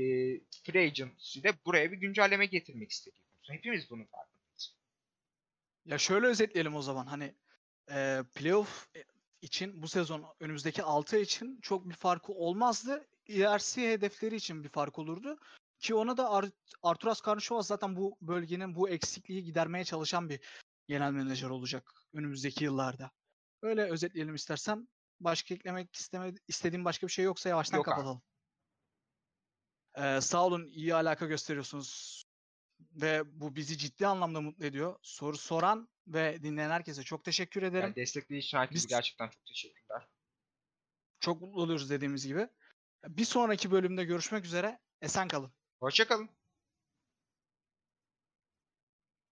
free agency de buraya bir güncelleme getirmek istedi. Hepimiz bunun farkındayız. Ya şöyle özetleyelim o zaman. Hani e, playoff için bu sezon önümüzdeki 6 için çok bir farkı olmazdı. İlerisi hedefleri için bir fark olurdu. Ki ona da Ar Arturas Karnışovas zaten bu bölgenin bu eksikliği gidermeye çalışan bir genel menajer olacak önümüzdeki yıllarda. Öyle özetleyelim istersen. Başka eklemek isteme, istediğim başka bir şey yoksa yavaştan Yok abi. Ee, sağ olun iyi alaka gösteriyorsunuz ve bu bizi ciddi anlamda mutlu ediyor. Soru soran ve dinleyen herkese çok teşekkür ederim. Yani destekleyici herkese Biz- gerçekten çok teşekkürler. Çok mutlu oluyoruz dediğimiz gibi. Bir sonraki bölümde görüşmek üzere. Esen kalın. Hoşçakalın.